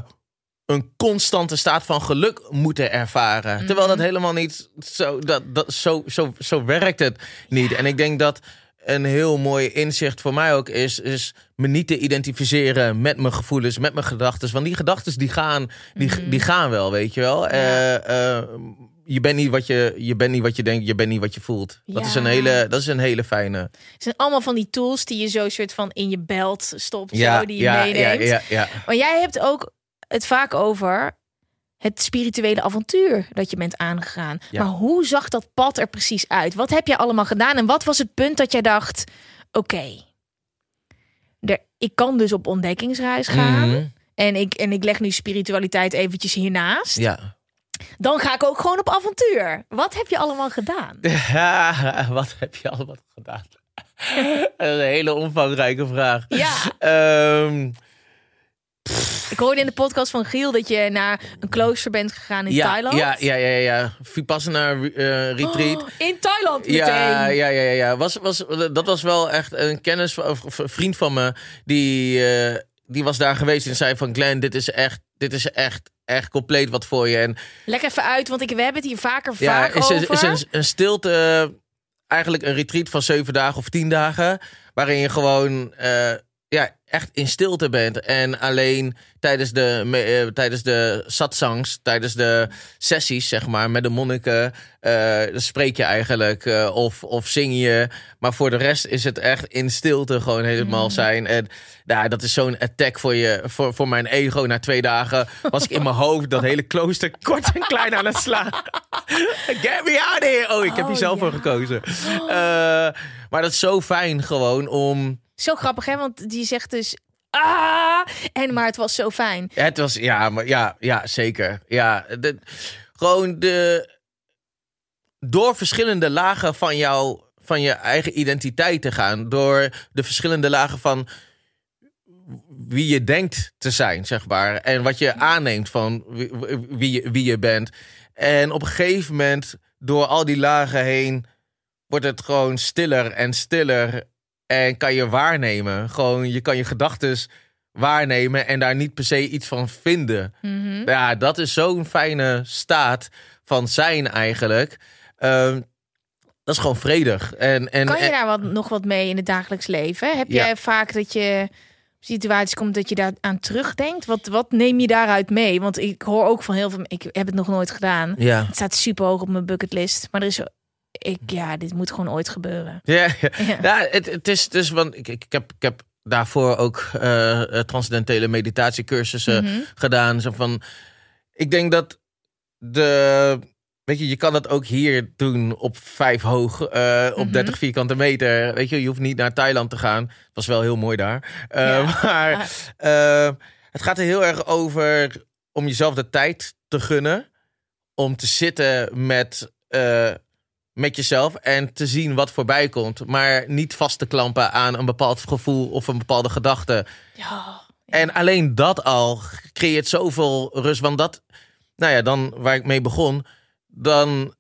een constante staat van geluk moeten ervaren. Terwijl dat helemaal niet zo, dat, dat, zo, zo, zo werkt het niet. En ik denk dat een heel mooi inzicht voor mij ook is, is me niet te identificeren met mijn gevoelens, met mijn gedachten. Want die gedachten die gaan, die, die gaan wel, weet je wel. Eh, je bent niet wat je, je bent niet wat je denkt, je bent niet wat je voelt. Dat, is een hele, dat is een hele fijne. Het zijn allemaal van die tools die je zo soort van in je belt stopt, Ja, zo, die je ja, meeneemt. ja, ja. Maar jij hebt ook het vaak over het spirituele avontuur dat je bent aangegaan. Maar hoe zag dat pad er precies uit? Wat heb jij allemaal gedaan? En wat was het punt dat jij dacht: oké, er- ik kan dus op ontdekkingsreis gaan. Mhm. En, ik, en ik leg nu spiritualiteit eventjes hiernaast. Ja. Dan ga ik ook gewoon op avontuur. Wat heb je allemaal gedaan? Ja, wat heb je allemaal gedaan? Dat is een hele omvangrijke vraag. Ja. Ehm, Ik hoorde in de podcast van Giel dat je naar een klooster bent gegaan in ja, Thailand. Ja, ja, ja, ja. Vipassana eh, retreat. Oh, in Thailand meteen. Ja, ja, ja, ja. Was, was, dat was wel echt een kennis of vriend van me. Die, eh, die was daar geweest en zei van Glenn, dit is echt, dit is echt, echt compleet wat voor je. En Leg even uit, want ik, we hebben het hier vaker ja, vaak is, over. is een, een stilte, eigenlijk een retreat van zeven dagen of tien dagen. Waarin je gewoon eh, echt in stilte bent. En alleen tijdens de, me- eh, tijdens de satsangs, tijdens de sessies, zeg maar, met de monniken, eh, spreek je eigenlijk eh, of, of zing je. Maar voor de rest is het echt in stilte gewoon helemaal zijn. En nou, dat is zo'n attack voor, je, voor, voor mijn ego. Na twee dagen was ik in mijn hoofd dat hele klooster kort en klein aan het slaan. Get me out of here! Oh, ik heb Oh, hier zelf ja. voor gekozen. Eh, maar dat is zo fijn gewoon om... Zo grappig, hè? Want die zegt dus... Ah! En maar het was zo fijn. Het was, ja, maar ja, ja zeker. Ja, de, gewoon de. Door verschillende lagen van jou, van je eigen identiteit te gaan. Door de verschillende lagen van wie je denkt te zijn, zeg maar. En wat je aanneemt van wie, wie, je, wie je bent. En op een gegeven moment, door al die lagen heen, wordt het gewoon stiller en stiller. En kan je waarnemen. Gewoon, je kan je gedachten waarnemen en daar niet per se iets van vinden. Mhm. Ja, dat is zo'n fijne staat van zijn eigenlijk. Ehm, dat is gewoon vredig. En, en, Kan je en- daar wat, nog wat mee in het dagelijks leven? Heb Ja. jij vaak dat je situaties komt dat je daar aan terugdenkt? Wat, wat neem je daaruit mee? Want ik hoor ook van heel veel... Ik heb het nog nooit gedaan. ja. Het staat super hoog op mijn bucketlist. Maar er is... Ik, ja, dit moet gewoon ooit gebeuren. Ja, ja. Ja. ja het, het is dus, want ik, ik, heb, ik heb daarvoor ook eh, transcendentele meditatiecursussen Mhm. gedaan. Zo van, ik denk dat de, weet je, je kan dat ook hier doen op vijf hoog, eh, op Mhm. 30 vierkante meter. Weet je, je hoeft niet naar Thailand te gaan. Het was wel heel mooi daar. Ja. Maar het gaat er heel erg over om jezelf de tijd te gunnen. Om te zitten met, met jezelf en te zien wat voorbij komt. Maar niet vast te klampen aan een bepaald gevoel of een bepaalde gedachte. Ja. En alleen dat al creëert zoveel rust. Want dat, nou ja, dan waar ik mee begon, dan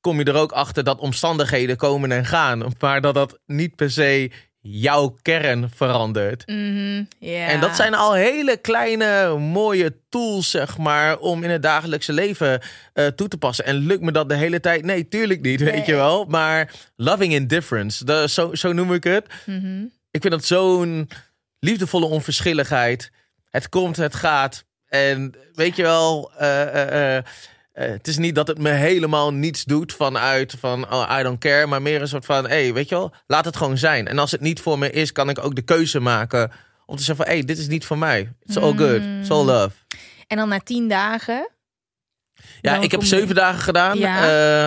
kom je er ook achter dat omstandigheden komen en gaan. Maar dat dat niet per se jouw kern verandert. Mhm. En dat zijn al hele kleine, mooie tools, zeg maar, om in het dagelijkse leven eh, toe te passen. En lukt me dat de hele tijd? Nee, tuurlijk niet, weet Nee. je wel. Maar loving indifference, dat, zo, zo noem ik het. Mhm. Ik vind dat zo'n liefdevolle onverschilligheid. Het komt, het gaat. En weet je wel, eh, eh, eh, het is niet dat het me helemaal niets doet vanuit van oh, I don't care, maar meer een soort van, hey, weet je wel, laat het gewoon zijn. En als het niet voor me is, kan ik ook de keuze maken om te zeggen van, hey, dit is niet voor mij. It's all good, it's all love. En dan na tien dagen... Ja, ik heb je- zeven dagen gedaan. Ja. Eh,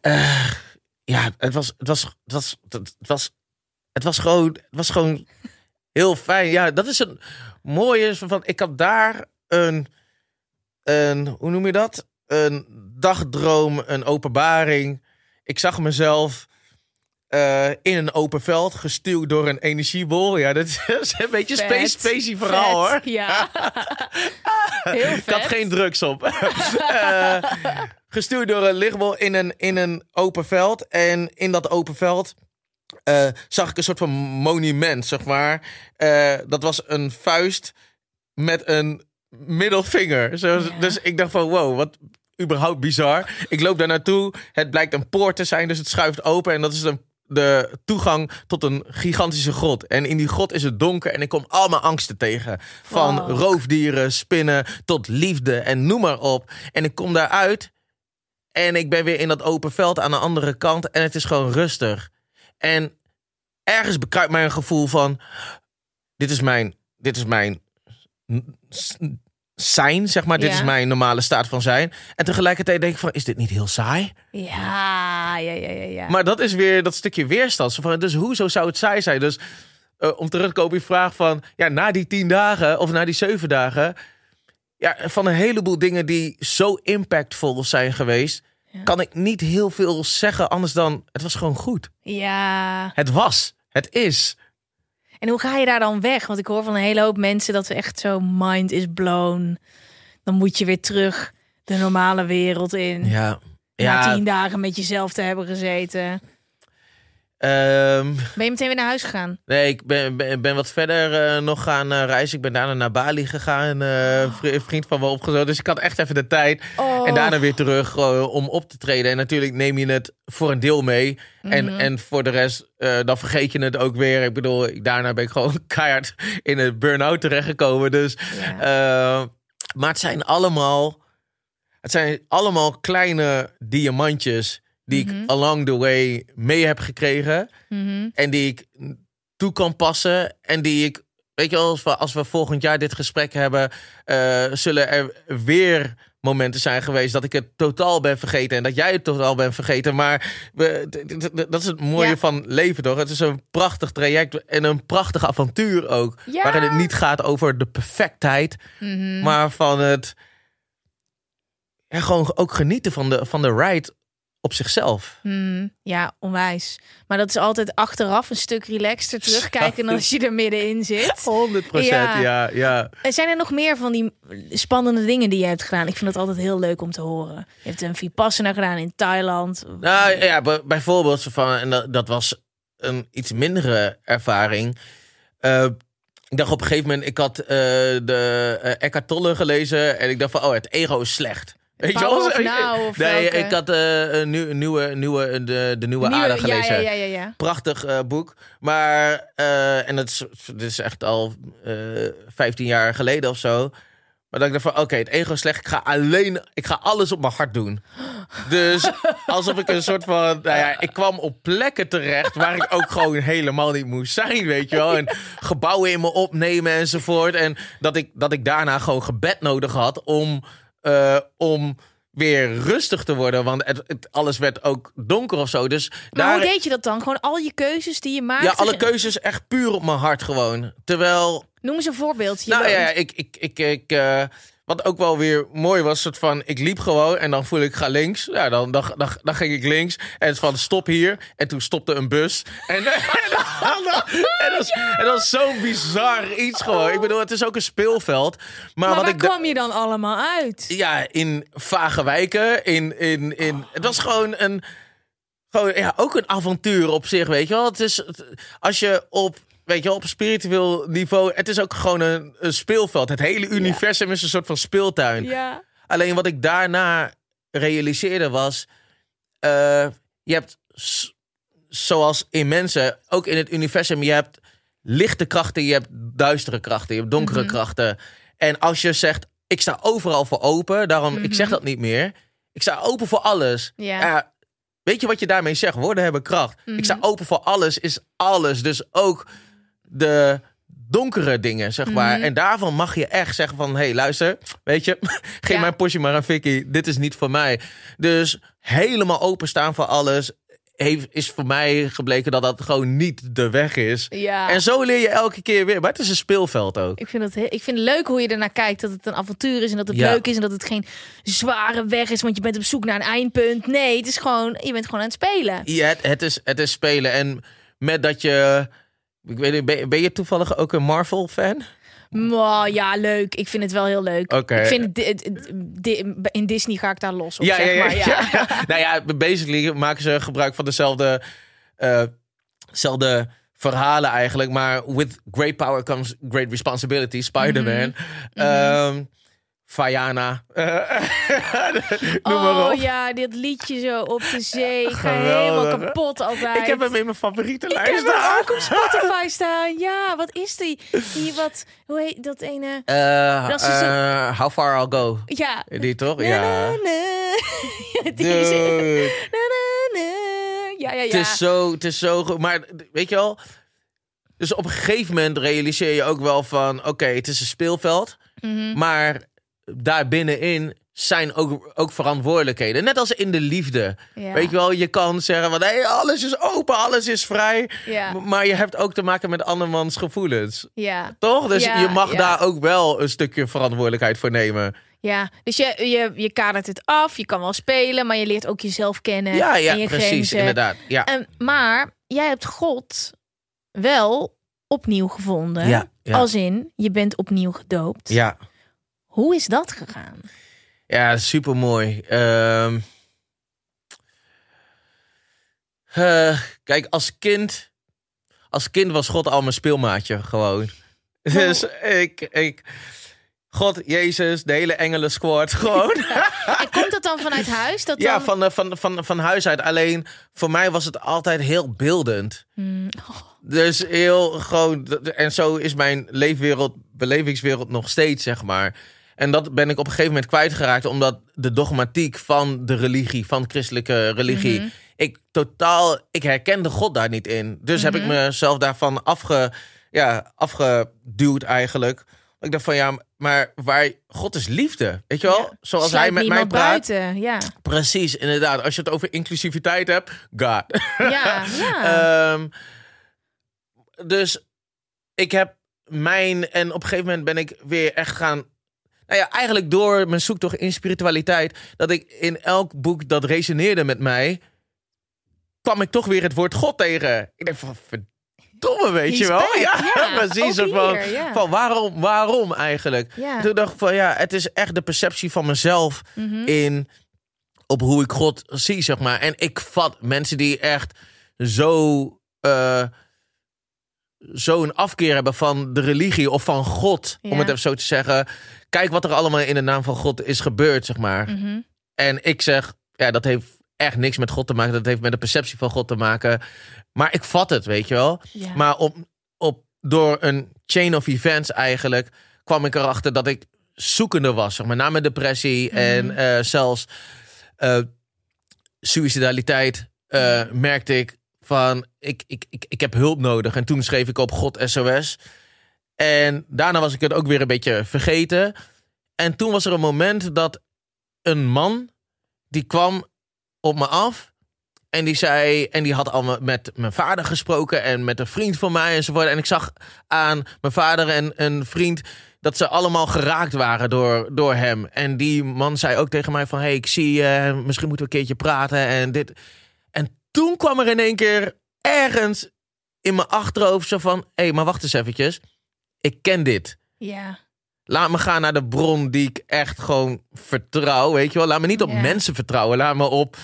eh, ja, het was, het was, het was, het was, het was gewoon, het was gewoon heel fijn. Ja, dat is een mooie van. Ik had daar een, een, hoe noem je dat? Een dagdroom, een openbaring. Ik zag mezelf. eh, in een open veld, gestuurd door een energiebol. Ja, dat is een beetje Vet. space, spacey verhaal Vet, hoor. Ja. Heel Ik had vet. geen drugs op. Eh, gestuurd door een lichtbol in een, in een open veld. En in dat open veld eh, zag ik een soort van monument, zeg maar. Dat was een vuist met een middelvinger. Zo, Ja. Dus ik dacht van, wow, wat überhaupt bizar. Ik loop daar naartoe. Het blijkt een poort te zijn, dus het schuift open. En dat is een, de toegang tot een gigantische grot. En in die grot is het donker en ik kom allemaal angsten tegen. Van roofdieren, spinnen, tot liefde en noem maar op. En ik kom daaruit en ik ben weer in dat open veld aan de andere kant. En het is gewoon rustig. En ergens bekruipt mij een gevoel van... Dit is mijn... Dit is mijn zijn, zeg maar. Dit Ja. is mijn normale staat van zijn. En tegelijkertijd denk ik van, is dit niet heel saai? Ja, ja, ja, ja. ja. Maar dat is weer dat stukje weerstand. Van, Dus hoezo zou het saai zijn? Dus eh, om terug te komen op je vraag van... Ja, na die tien dagen of na die zeven dagen... Ja, van een heleboel dingen die zo impactvol zijn geweest... Ja. kan ik niet heel veel zeggen anders dan... Het was gewoon goed. ja. Het was. Het is. En hoe ga je daar dan weg? Want ik hoor van een hele hoop mensen dat we echt zo mind is blown. Dan moet je weer terug de normale wereld in. Ja. Na Ja, tien dagen met jezelf te hebben gezeten. Ehm, Ben je meteen weer naar huis gegaan? nee, ik ben, ben, ben wat verder eh, nog gaan eh, reizen. Ik ben daarna naar Bali gegaan. vri- een vriend van me opgezocht. Dus ik had echt even de tijd. Oh. En daarna weer terug om op te treden. En natuurlijk neem je het voor een deel mee. En, Mhm. en voor de rest, dan vergeet je het ook weer. Ik bedoel, ik- daarna ben ik gewoon keihard in een burn-out terechtgekomen. Dus, maar het zijn allemaal... Het zijn allemaal kleine diamantjes die Mhm. ik along the way mee heb gekregen. Mhm. En die ik toe kan passen. En die ik, weet je wel, als we, als we volgend jaar dit gesprek hebben, eh, zullen er weer momenten zijn geweest dat ik het totaal ben vergeten. En dat jij het totaal bent vergeten. Maar we, dat is het mooie Ja. van leven, toch? Het is een prachtig traject en een prachtig avontuur ook. Ja. Waarin het niet gaat over de perfectheid, Mhm. maar van het. Ja, gewoon ook genieten van de, van de ride op zichzelf. Hmm, ja, onwijs. Maar dat is altijd achteraf een stuk relaxter terugkijken dan als je er middenin zit. 100 procent, Ja. ja, ja. Zijn er nog meer van die spannende dingen die je hebt gedaan? Ik vind dat altijd heel leuk om te horen. Je hebt een Vipassana gedaan in Thailand. Nou ja, bijvoorbeeld van, en dat, dat was een iets mindere ervaring. Eh, ik dacht op een gegeven moment, ik had eh, de uh, Eckhart Tolle gelezen en ik dacht van, oh, het ego is slecht. Weet je wel? of nee, welke? ik had eh, een nieuw- een nieuwe, nieuwe, de, de nieuwe, Nieuwe- gelezen. ja, ja, ja. Prachtig eh, boek. Maar, eh, en dat is, dit is echt al eh 15 jaar geleden of zo. Maar dat ik dacht van, oké, het ego is slecht. Ik ga alleen, ik ga alles op mijn hart doen. Dus alsof ik een soort van, nou ja, ik kwam op plekken terecht waar ik ook gewoon helemaal niet moest zijn, weet je wel. En gebouwen in me opnemen enzovoort. En dat ik, dat ik daarna gewoon gebed nodig had om, eh, om weer rustig te worden. Want het, het- alles werd ook donker of zo. Dus Maar daar, hoe deed je dat dan? Gewoon al je keuzes die je maakte? ja, alle keuzes echt puur op mijn hart gewoon. Terwijl, Noem eens een voorbeeld. Nou ja, ik, ik, ik, ik eh, wat ook wel weer mooi was, soort van, ik liep gewoon en dan voel ik, ga links. Ja, dan, dan, dan, dan ging ik links en het van, stop hier. En toen stopte een bus. En, en, dat is, en dat is zo'n bizar iets gewoon. Ik bedoel, het is ook een speelveld. Maar, maar wat waar ik kwam je dan allemaal uit? ja, in vage wijken. In, in, in, het was gewoon een. Gewoon, ja, ook een avontuur op zich, weet je wel. Het is, als je op, weet je op spiritueel niveau... Het is ook gewoon een, een speelveld. Het hele universum is een soort van speeltuin. Ja. Alleen wat ik daarna realiseerde was... eh, je hebt, zoals in mensen, ook in het universum... Je hebt lichte krachten, je hebt duistere krachten, je hebt donkere Mhm. krachten. En als je zegt, ik sta overal voor open... Daarom, ik zeg Mhm. dat niet meer. Ik sta open voor alles. Ja. Ja, weet je wat je daarmee zegt? Woorden hebben kracht. Ik sta Mhm. open voor alles, is alles. Dus ook de donkere dingen, zeg maar. Mhm. En daarvan mag je echt zeggen van... hé, hey, luister, weet je... geef Ja. mijn postje maar aan Vicky. Dit is niet voor mij. Dus helemaal openstaan voor alles... Heeft, is voor mij gebleken dat dat gewoon niet de weg is. ja. En zo leer je elke keer weer. Maar het is een speelveld ook. Ik vind, het, he- ik vind het leuk hoe je ernaar kijkt. Dat het een avontuur is en dat het Ja. leuk is. En dat het geen zware weg is. Want je bent op zoek naar een eindpunt. Nee, het is gewoon, je bent gewoon aan het spelen. Ja, het, het, is, het is spelen. En met dat je... Ik weet ben, ben je toevallig ook een Marvel-fan? Maar ja, leuk. Ik vind het wel heel leuk. Ik vind het, in Disney ga ik daar los op, ja, zeg ja, ja, maar. Ja. ja. nou ja, basically maken ze gebruik van dezelfde eh, zelfde verhalen eigenlijk. Maar with great power comes great responsibility. Spider-Man. Ehm, Vajana. Noem maar oh op. ja, dit liedje zo op de zee. Ik ga Geweldig. helemaal kapot altijd. Ik heb hem in mijn favoriete Ik lijst heb hem staan. ook op Spotify staan. Ja, wat is die? Die wat, hoe heet dat ene? Eh, Dat eh, how far I'll go. Ja. Die toch? Ja. na, na. Na. Ja, ja, ja. Het is zo, het is zo goed. Maar weet je wel? Dus op een gegeven moment realiseer je ook wel van... Oké, het is een speelveld. Mhm. Maar daar binnenin zijn ook, ook verantwoordelijkheden. Net als in de liefde. Ja. Weet je wel, je kan zeggen van... Hey, alles is open, alles is vrij. Ja. Maar je hebt ook te maken met andermans gevoelens. Ja. Toch? Dus je mag daar ook wel een stukje verantwoordelijkheid voor nemen. Ja, dus je, je, je kadert het af. Je kan wel spelen, maar je leert ook jezelf kennen. Ja, ja, en je precies, grenzen. inderdaad. Ja. En, maar jij hebt God wel opnieuw gevonden. Ja, ja. Als in, je bent opnieuw gedoopt. ja. Hoe is dat gegaan? Ja, super mooi. kijk, als kind, als kind was God al mijn speelmaatje gewoon. Dus ik, ik, God, Jezus, de hele engelen squad gewoon. En komt dat dan vanuit huis? Dat ja, dan... van, eh, van, van, van huis uit. Alleen voor mij was het altijd heel beeldend. Hmm. Dus heel gewoon. En zo is mijn leefwereld, belevingswereld nog steeds, zeg maar. En dat ben ik op een gegeven moment kwijtgeraakt, omdat de dogmatiek van de religie, van christelijke religie, Mhm. ik totaal, ik herkende God daar niet in. Dus heb ik Mhm. mezelf daarvan afge, ja, afgeduwd eigenlijk. Ik dacht van ja, maar waar God is liefde, weet je wel? Ja. Zoals hij met mij praat. buiten. Ja, Precies, inderdaad. Als je het over inclusiviteit hebt, God. ja, ja. Ehm, dus ik heb mijn... En op een gegeven moment ben ik weer echt gaan... Nou ja, eigenlijk door mijn zoektocht in spiritualiteit... dat ik in elk boek dat resoneerde met mij... kwam ik toch weer het woord God tegen. Ik denk van, verdomme, weet He's je wel? back, Ja, ja. precies. Ook van, hier, ja. van waarom, waarom eigenlijk? ja. Toen dacht ik van, ja, het is echt de perceptie van mezelf Mhm. in op hoe ik God zie, zeg maar. En ik vat mensen die echt zo eh zo'n afkeer hebben van de religie of van God, Ja. om het even zo te zeggen. Kijk wat er allemaal in de naam van God is gebeurd, zeg maar. Mhm. En ik zeg, ja, dat heeft echt niks met God te maken. Dat heeft met de perceptie van God te maken. Maar ik vat het, weet je wel. Ja. Maar op, op, door een chain of events eigenlijk kwam ik erachter dat ik zoekende was. Zeg maar, na mijn depressie en eh, zelfs eh suicidaliteit eh, merkte ik van ik, ik, ik, ik heb hulp nodig. En toen schreef ik op God SOS. En daarna was ik het ook weer een beetje vergeten. En toen was er een moment dat een man die kwam op me af. En die zei, en die had al me- met mijn vader gesproken en met een vriend van mij enzovoort. En ik zag aan mijn vader en een vriend dat ze allemaal geraakt waren door, door hem. En die man zei ook tegen mij van, hey, ik zie je, misschien moeten we een keertje praten en dit. En toen kwam er in één keer ergens in mijn achterhoofd zo van, hé, hey, maar wacht eens eventjes. Ik ken dit. ja. Laat me gaan naar de bron die ik echt gewoon vertrouw, weet je wel. Laat me niet op Ja. mensen vertrouwen. Laat me op,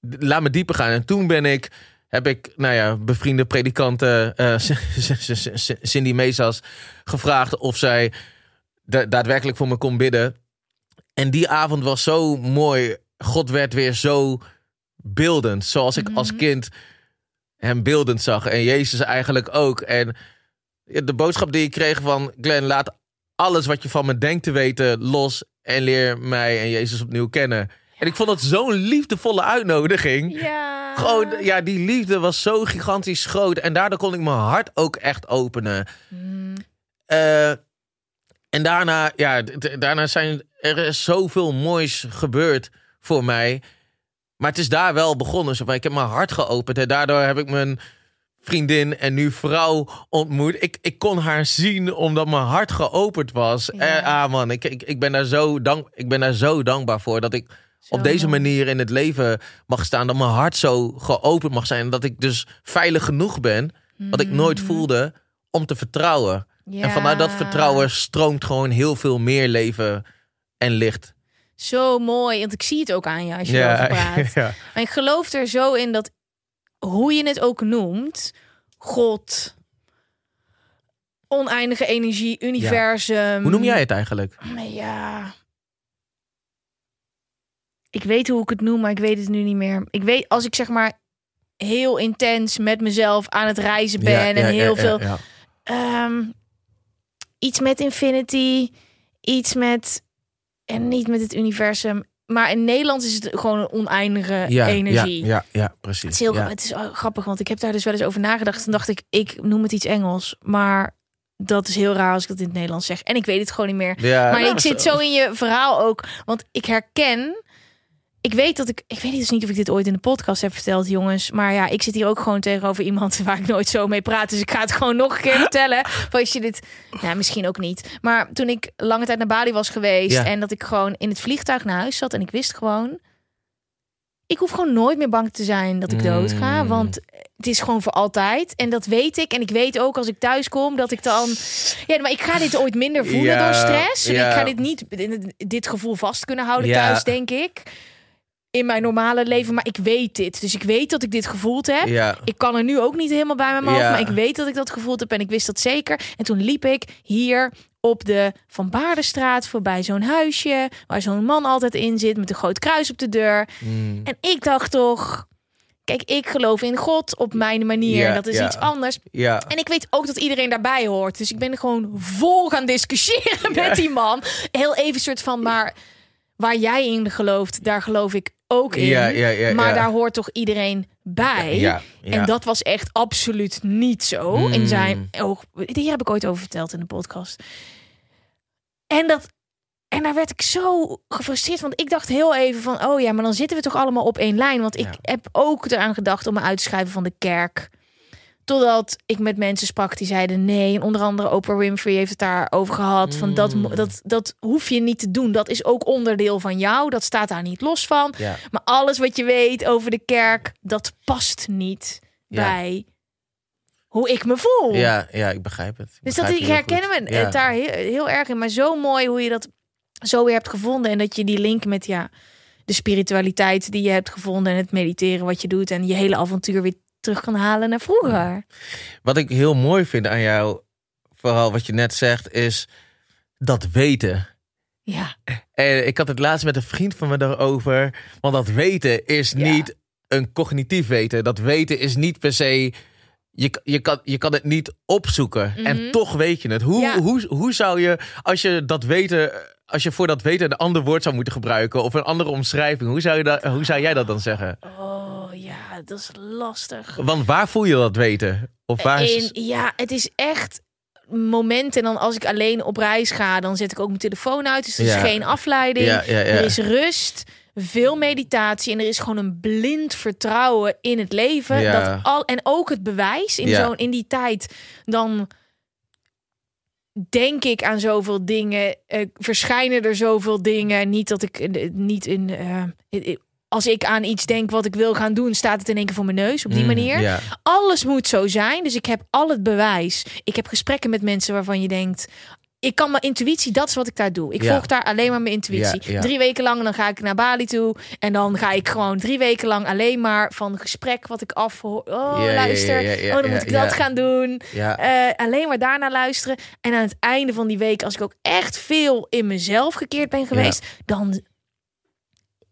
laat me dieper gaan. En toen ben ik, heb ik, nou ja, bevriende predikante eh, Cindy Mesas gevraagd of zij da- daadwerkelijk voor me kon bidden. En die avond was zo mooi. God werd weer zo beeldend, zoals ik als Mhm. kind hem beeldend zag. En Jezus eigenlijk ook. En de boodschap die ik kreeg van Glenn, laat alles wat je van me denkt te weten los en leer mij en Jezus opnieuw kennen. En ik vond het zo'n liefdevolle uitnodiging. Ja. Gewoon, ja, die liefde was zo gigantisch groot. En daardoor kon ik mijn hart ook echt openen. Mm. Eh, en daarna, ja, daarna zijn er is zoveel moois gebeurd voor mij. Maar het is daar wel begonnen. Zo ik heb mijn hart geopend. En daardoor heb ik mijn vriendin en nu vrouw ontmoet. Ik, ik kon haar zien omdat mijn hart geopend was. Ja. Eh, ah man, ik, ik, ik, ben daar zo dank, ik ben daar zo dankbaar voor. Dat ik Zo op deze manier in het leven mag staan. Dat mijn hart zo geopend mag zijn. En dat ik dus veilig genoeg ben. Wat ik nooit Mhm. voelde. Om te vertrouwen. Ja. En vanuit dat vertrouwen stroomt gewoon heel veel meer leven en licht. Zo mooi, want ik zie het ook aan je als je erover praat. ja. Maar ik geloof er zo in dat hoe je het ook noemt, God, oneindige energie, universum. Hoe noem jij het eigenlijk? Ja. Ik weet hoe ik het noem, maar ik weet het nu niet meer. Ik weet als ik zeg maar heel intens met mezelf aan het reizen ben Ja, ja, en heel veel. Ehm, iets met infinity, iets met en niet met het universum. Maar in Nederland is het gewoon een oneindige Ja, energie. Ja, ja, ja, precies. Het is heel ja. het is grappig, want ik heb daar dus wel eens over nagedacht. Toen dacht ik, ik noem het iets Engels, maar dat is heel raar als ik dat in het Nederlands zeg. En ik weet het gewoon niet meer. Ja, maar nou, ik zit zo in je verhaal ook, want ik herken. Ik weet dat ik. Ik weet dus niet of ik dit ooit in de podcast heb verteld, jongens. Maar ja, ik zit hier ook gewoon tegenover iemand waar ik nooit zo mee praat. Dus ik ga het gewoon nog een keer vertellen. Van als je dit. Nou, misschien ook niet. Maar toen ik lange tijd naar Bali was geweest. Ja. En dat ik gewoon in het vliegtuig naar huis zat. En ik wist gewoon. Ik hoef gewoon nooit meer bang te zijn dat ik dood ga. Mm. Want het is gewoon voor altijd. En dat weet ik. En ik weet ook als ik thuis kom dat ik dan. Ja, maar ik ga dit ooit minder voelen Ja, door stress. En ja. ik ga dit niet dit gevoel vast kunnen houden thuis, denk ik. In mijn normale leven. Maar ik weet dit. Dus ik weet dat ik dit gevoeld heb. Ja. Ik kan er nu ook niet helemaal bij mijn hoofd. Ja. Maar ik weet dat ik dat gevoeld heb. En ik wist dat zeker. En toen liep ik hier op de Van Baardenstraat voorbij zo'n huisje. Waar zo'n man altijd in zit. Met een groot kruis op de deur. Mm. En ik dacht toch. Kijk, ik geloof in God op mijn manier. Dat is iets anders. En ik weet ook dat iedereen daarbij hoort. Dus ik ben gewoon vol gaan discussiëren met die man. Heel even soort van, maar waar jij in gelooft, daar geloof ik ook in. Ja, ja, ja, maar daar hoort toch iedereen bij. En dat was echt absoluut niet zo Mm. in zijn oog. Hier heb ik ooit over verteld in de podcast. En dat. En daar werd ik zo gefrustreerd, want ik dacht heel even van, oh ja, maar dan zitten we toch allemaal op één lijn. Want ik heb ook eraan gedacht om me uit te schrijven van de kerk. Totdat ik met mensen sprak die zeiden nee. En onder andere Oprah Winfrey heeft het daarover gehad. Van dat, mo- dat, dat hoef je niet te doen. Dat is ook onderdeel van jou. Dat staat daar niet los van. Ja. Maar alles wat je weet over de kerk, dat past niet Ja. bij hoe ik me voel. Ja, ja, ik begrijp het. Dus dat ik je heel herken goed. me Ja. het daar heel, heel erg in. Maar zo mooi hoe je dat zo weer hebt gevonden. En dat je die link met ja, de spiritualiteit die je hebt gevonden. En het mediteren wat je doet. En je hele avontuur weer terug kan halen naar vroeger. Wat ik heel mooi vind aan jou, vooral wat je net zegt, is dat weten. Ja, En ik had het laatst met een vriend van me daarover. Want dat weten is Ja. niet een cognitief weten. Dat weten is niet per se. Je, je, kan, je kan het niet opzoeken. En toch weet je het. Hoe, Mhm. Ja. hoe, hoe zou je, als je dat weten. Als je voor dat weten een ander woord zou moeten gebruiken. Of een andere omschrijving. Hoe zou, je dat, hoe zou jij dat dan zeggen? oh ja, dat is lastig. Want waar voel je dat weten? Of waar is, ja, het is echt momenten. En dan als ik alleen op reis ga, dan zet ik ook mijn telefoon uit. Dus er is geen afleiding. Ja, ja, ja. Er is rust, veel meditatie. En er is gewoon een blind vertrouwen in het leven. Dat al, en ook het bewijs in, zo'n in die tijd. Dan denk ik aan zoveel dingen. eh, verschijnen er zoveel dingen. Niet dat ik eh, niet in... eh, als ik aan iets denk wat ik wil gaan doen, staat het in één keer voor mijn neus. Op die Mm, manier. Alles moet zo zijn. Dus ik heb al het bewijs. Ik heb gesprekken met mensen waarvan je denkt. Ik kan mijn intuïtie, dat is wat ik daar doe. Ik volg daar alleen maar mijn intuïtie. Drie weken lang, dan ga ik naar Bali toe. En dan ga ik gewoon drie weken lang alleen maar van gesprek wat ik afhoor. Oh, luister. oh, dan moet ik dat gaan doen. Eh, alleen maar daarna luisteren. En aan het einde van die week, als ik ook echt veel in mezelf gekeerd ben geweest, dan.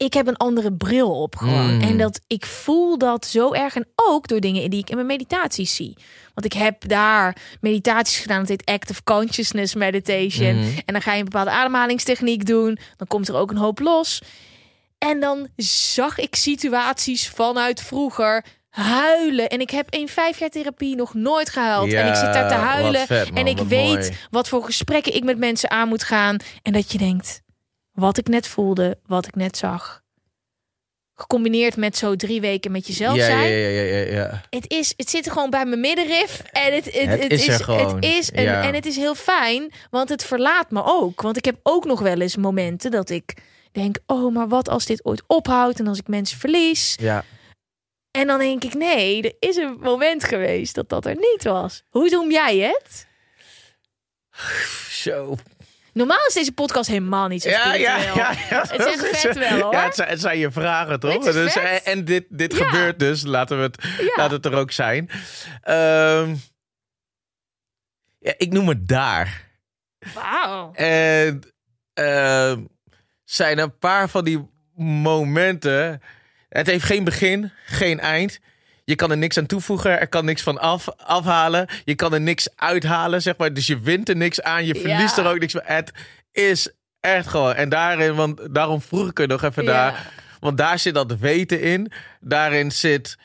Ik heb een andere bril op gewoon. Mm. En dat ik voel dat zo erg. En ook door dingen die ik in mijn meditaties zie. Want ik heb daar meditaties gedaan. Dat heet Active Consciousness Meditation. Mhm. En dan ga je een bepaalde ademhalingstechniek doen. Dan komt er ook een hoop los. En dan zag ik situaties vanuit vroeger huilen. En ik heb in vijf jaar therapie nog nooit gehuild. en ik zit daar te huilen. vet, man, en ik weet mooi. wat voor gesprekken ik met mensen aan moet gaan. En dat je denkt, wat ik net voelde, wat ik net zag. Gecombineerd met zo drie weken met jezelf ja, zijn. ja, ja, ja, ja, ja. Het, is, het zit er gewoon bij mijn middenrif. En het, het, Het is gewoon, Het is een, ja. En het is heel fijn, want het verlaat me ook. Want ik heb ook nog wel eens momenten dat ik denk... oh, maar wat als dit ooit ophoudt en als ik mensen verlies? ja. En dan denk ik, nee, er is een moment geweest dat dat er niet was. Hoe noem jij het? Zo. Normaal is deze podcast helemaal niet zo Ja, ja, ja, ja. Het is echt vet wel, hoor. Ja, het zijn, het zijn je vragen, toch? Dus, vet. en en dit, dit gebeurt dus. Laten we het, laten het er ook zijn. Ehm, ja, ik noem het daar. Wauw. En ehm, zijn een paar van die momenten. Het heeft geen begin, geen eind. Je kan er niks aan toevoegen, er kan niks van af, afhalen. Je kan er niks uithalen, zeg maar. Dus je wint er niks aan, je verliest Ja. er ook niks van. Het is echt gewoon. En daarin, want daarom vroeg ik er nog even Ja. naar. Want daar zit dat weten in. Daarin zit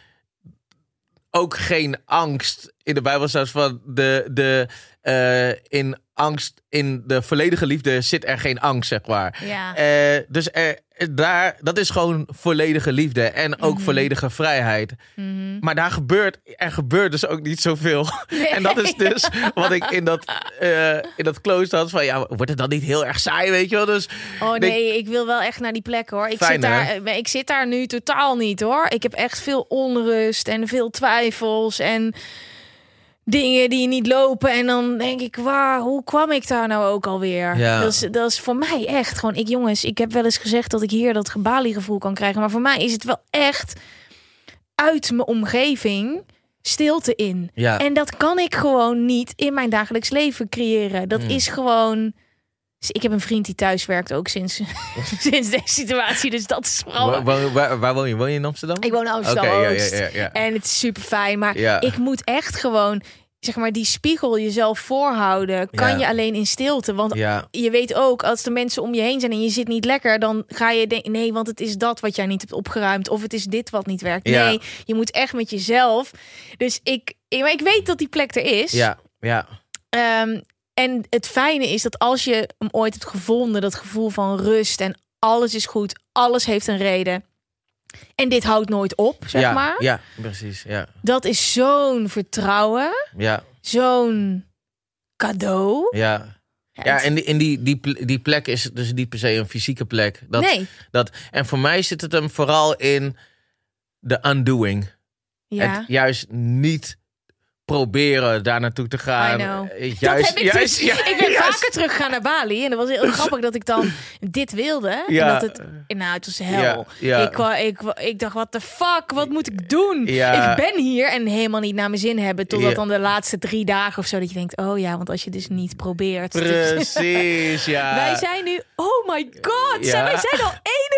ook geen angst. In de Bijbel staat van de, de eh, in angst, in de volledige liefde zit er geen angst, zeg maar. Ja. Eh, dus er, daar, dat is gewoon volledige liefde en ook volledige vrijheid. Mhm. Maar daar gebeurt, er gebeurt dus ook niet zoveel. En dat is dus wat ik in dat, eh, in dat klooster had van, ja, wordt het dan niet heel erg saai, weet je wel? Dus Oh denk- nee, ik wil wel echt naar die plek hoor. Ik, Fijn, zit daar, hè? ik zit daar nu totaal niet hoor. Ik heb echt veel onrust en veel twijfels en dingen die niet lopen. En dan denk ik, waar, hoe kwam ik daar nou ook alweer? Ja. Dat, is, dat is voor mij echt gewoon, ik jongens, ik heb wel eens gezegd dat ik hier dat gebali gevoel kan krijgen. Maar voor mij is het wel echt uit mijn omgeving stilte in. ja, En dat kan ik gewoon niet in mijn dagelijks leven creëren. Dat Hmm. is gewoon. Dus ik heb een vriend die thuis werkt ook sinds, sinds deze situatie. Dus dat is vooral. waar, waar, waar- waar woon je? Woon je in Amsterdam? Ik woon in Amsterdam. Oké, ja, ja, ja, ja. En het is super fijn. Maar Ja. ik moet echt gewoon. Zeg maar, die spiegel jezelf voorhouden. Kan Ja. je alleen in stilte. Want Ja, je weet ook, als er mensen om je heen zijn en je zit niet lekker, dan ga je denken: nee, want het is dat wat jij niet hebt opgeruimd. Of het is dit wat niet werkt. Ja. Nee, je moet echt met jezelf. Dus ik, ik, maar ik weet dat die plek er is. ja, ja. Ehm, en het fijne is dat als je hem ooit hebt gevonden, dat gevoel van rust en alles is goed, alles heeft een reden. En dit houdt nooit op, zeg ja, maar. Ja, precies. Ja, Dat is zo'n vertrouwen, ja, zo'n cadeau. ja. Ja, en die, en die, die, die plek is dus niet per se een fysieke plek. Dat, nee. dat, en voor mij zit het hem vooral in de undoing. Ja. Het juist niet proberen daar naartoe te gaan. I know. Eh, Dat Juist, heb ik, juist, dus. ja, ik. Vaker teruggegaan naar Bali. En dat was heel grappig dat ik dan dit wilde. Ja. En dat het, nou, het was hel. Ja. Ik, ik, ik dacht, wat de fuck? Wat moet ik doen? Ja. Ik ben hier en helemaal niet naar mijn zin hebben. Totdat dan de laatste drie dagen of zo. Dat je denkt, oh ja, want als je dus niet probeert. Precies, ja. Wij zijn nu, oh my god, zijn, wij zijn al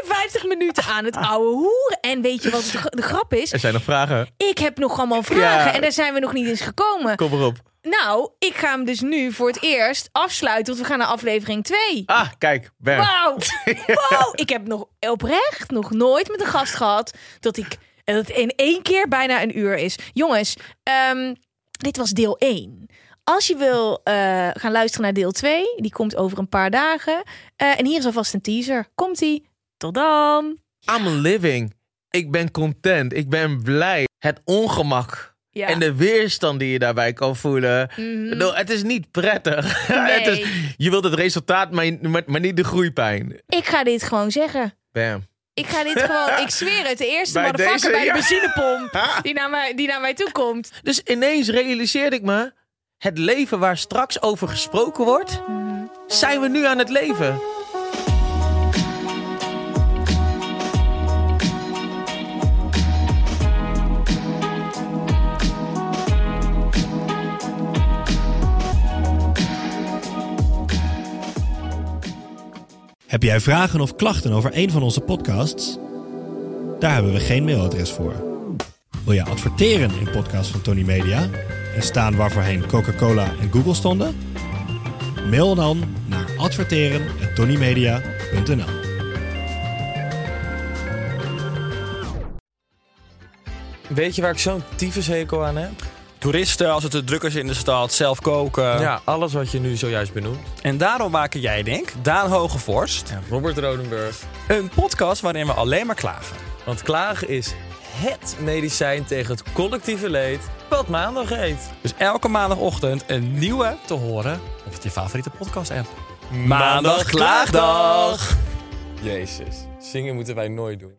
51 minuten aan het ouwe hoeren. En weet je wat de, gra- de grap is? Er zijn nog vragen. Ik heb nog allemaal vragen en daar zijn we nog niet eens gekomen. Kom erop. Nou, ik ga hem dus nu voor het eerst afsluiten, want we gaan naar aflevering 2. Ah, kijk. Wauw, wow. Ik heb nog oprecht nog nooit met een gast gehad dat ik dat het in één keer bijna een uur is. Jongens, ehm, dit was deel 1. Als je wil eh, gaan luisteren naar deel 2, die komt over een paar dagen. Eh, en hier is alvast een teaser. Komt-ie. Tot dan. I'm living. Ik ben content. Ik ben blij. Het ongemak. Ja. En de weerstand die je daarbij kan voelen. Mhm. Het is niet prettig. het is, je wilt het resultaat, maar, maar, maar niet de groeipijn. Ik ga dit gewoon zeggen. Bam. Ik ga dit gewoon, ik zweer het, de eerste Bij motherfucker deze, bij de ja. benzinepomp die naar, mij, die naar mij toe komt. Dus ineens realiseerde ik me... het leven waar straks over gesproken wordt... zijn we nu aan het leven. Heb jij vragen of klachten over een van onze podcasts? Daar hebben we geen mailadres voor. Wil je adverteren in podcasts van Tony Media en staan waarvoorheen Coca-Cola en Google stonden? Mail dan naar adverteren@tonymedia.nl. Weet je waar ik zo'n tyfushekel aan heb? Toeristen, als het te druk is in de stad, zelf koken. Ja, alles wat je nu zojuist benoemt. En daarom maken jij, denk Daan Hogevorst, Ja, Robert Rodenburg. een podcast waarin we alleen maar klagen. Want klagen is HET medicijn tegen het collectieve leed wat maandag heet. Dus elke maandagochtend een nieuwe te horen op je favoriete podcast-app. Maandag Klaagdag! Jezus, zingen moeten wij nooit doen.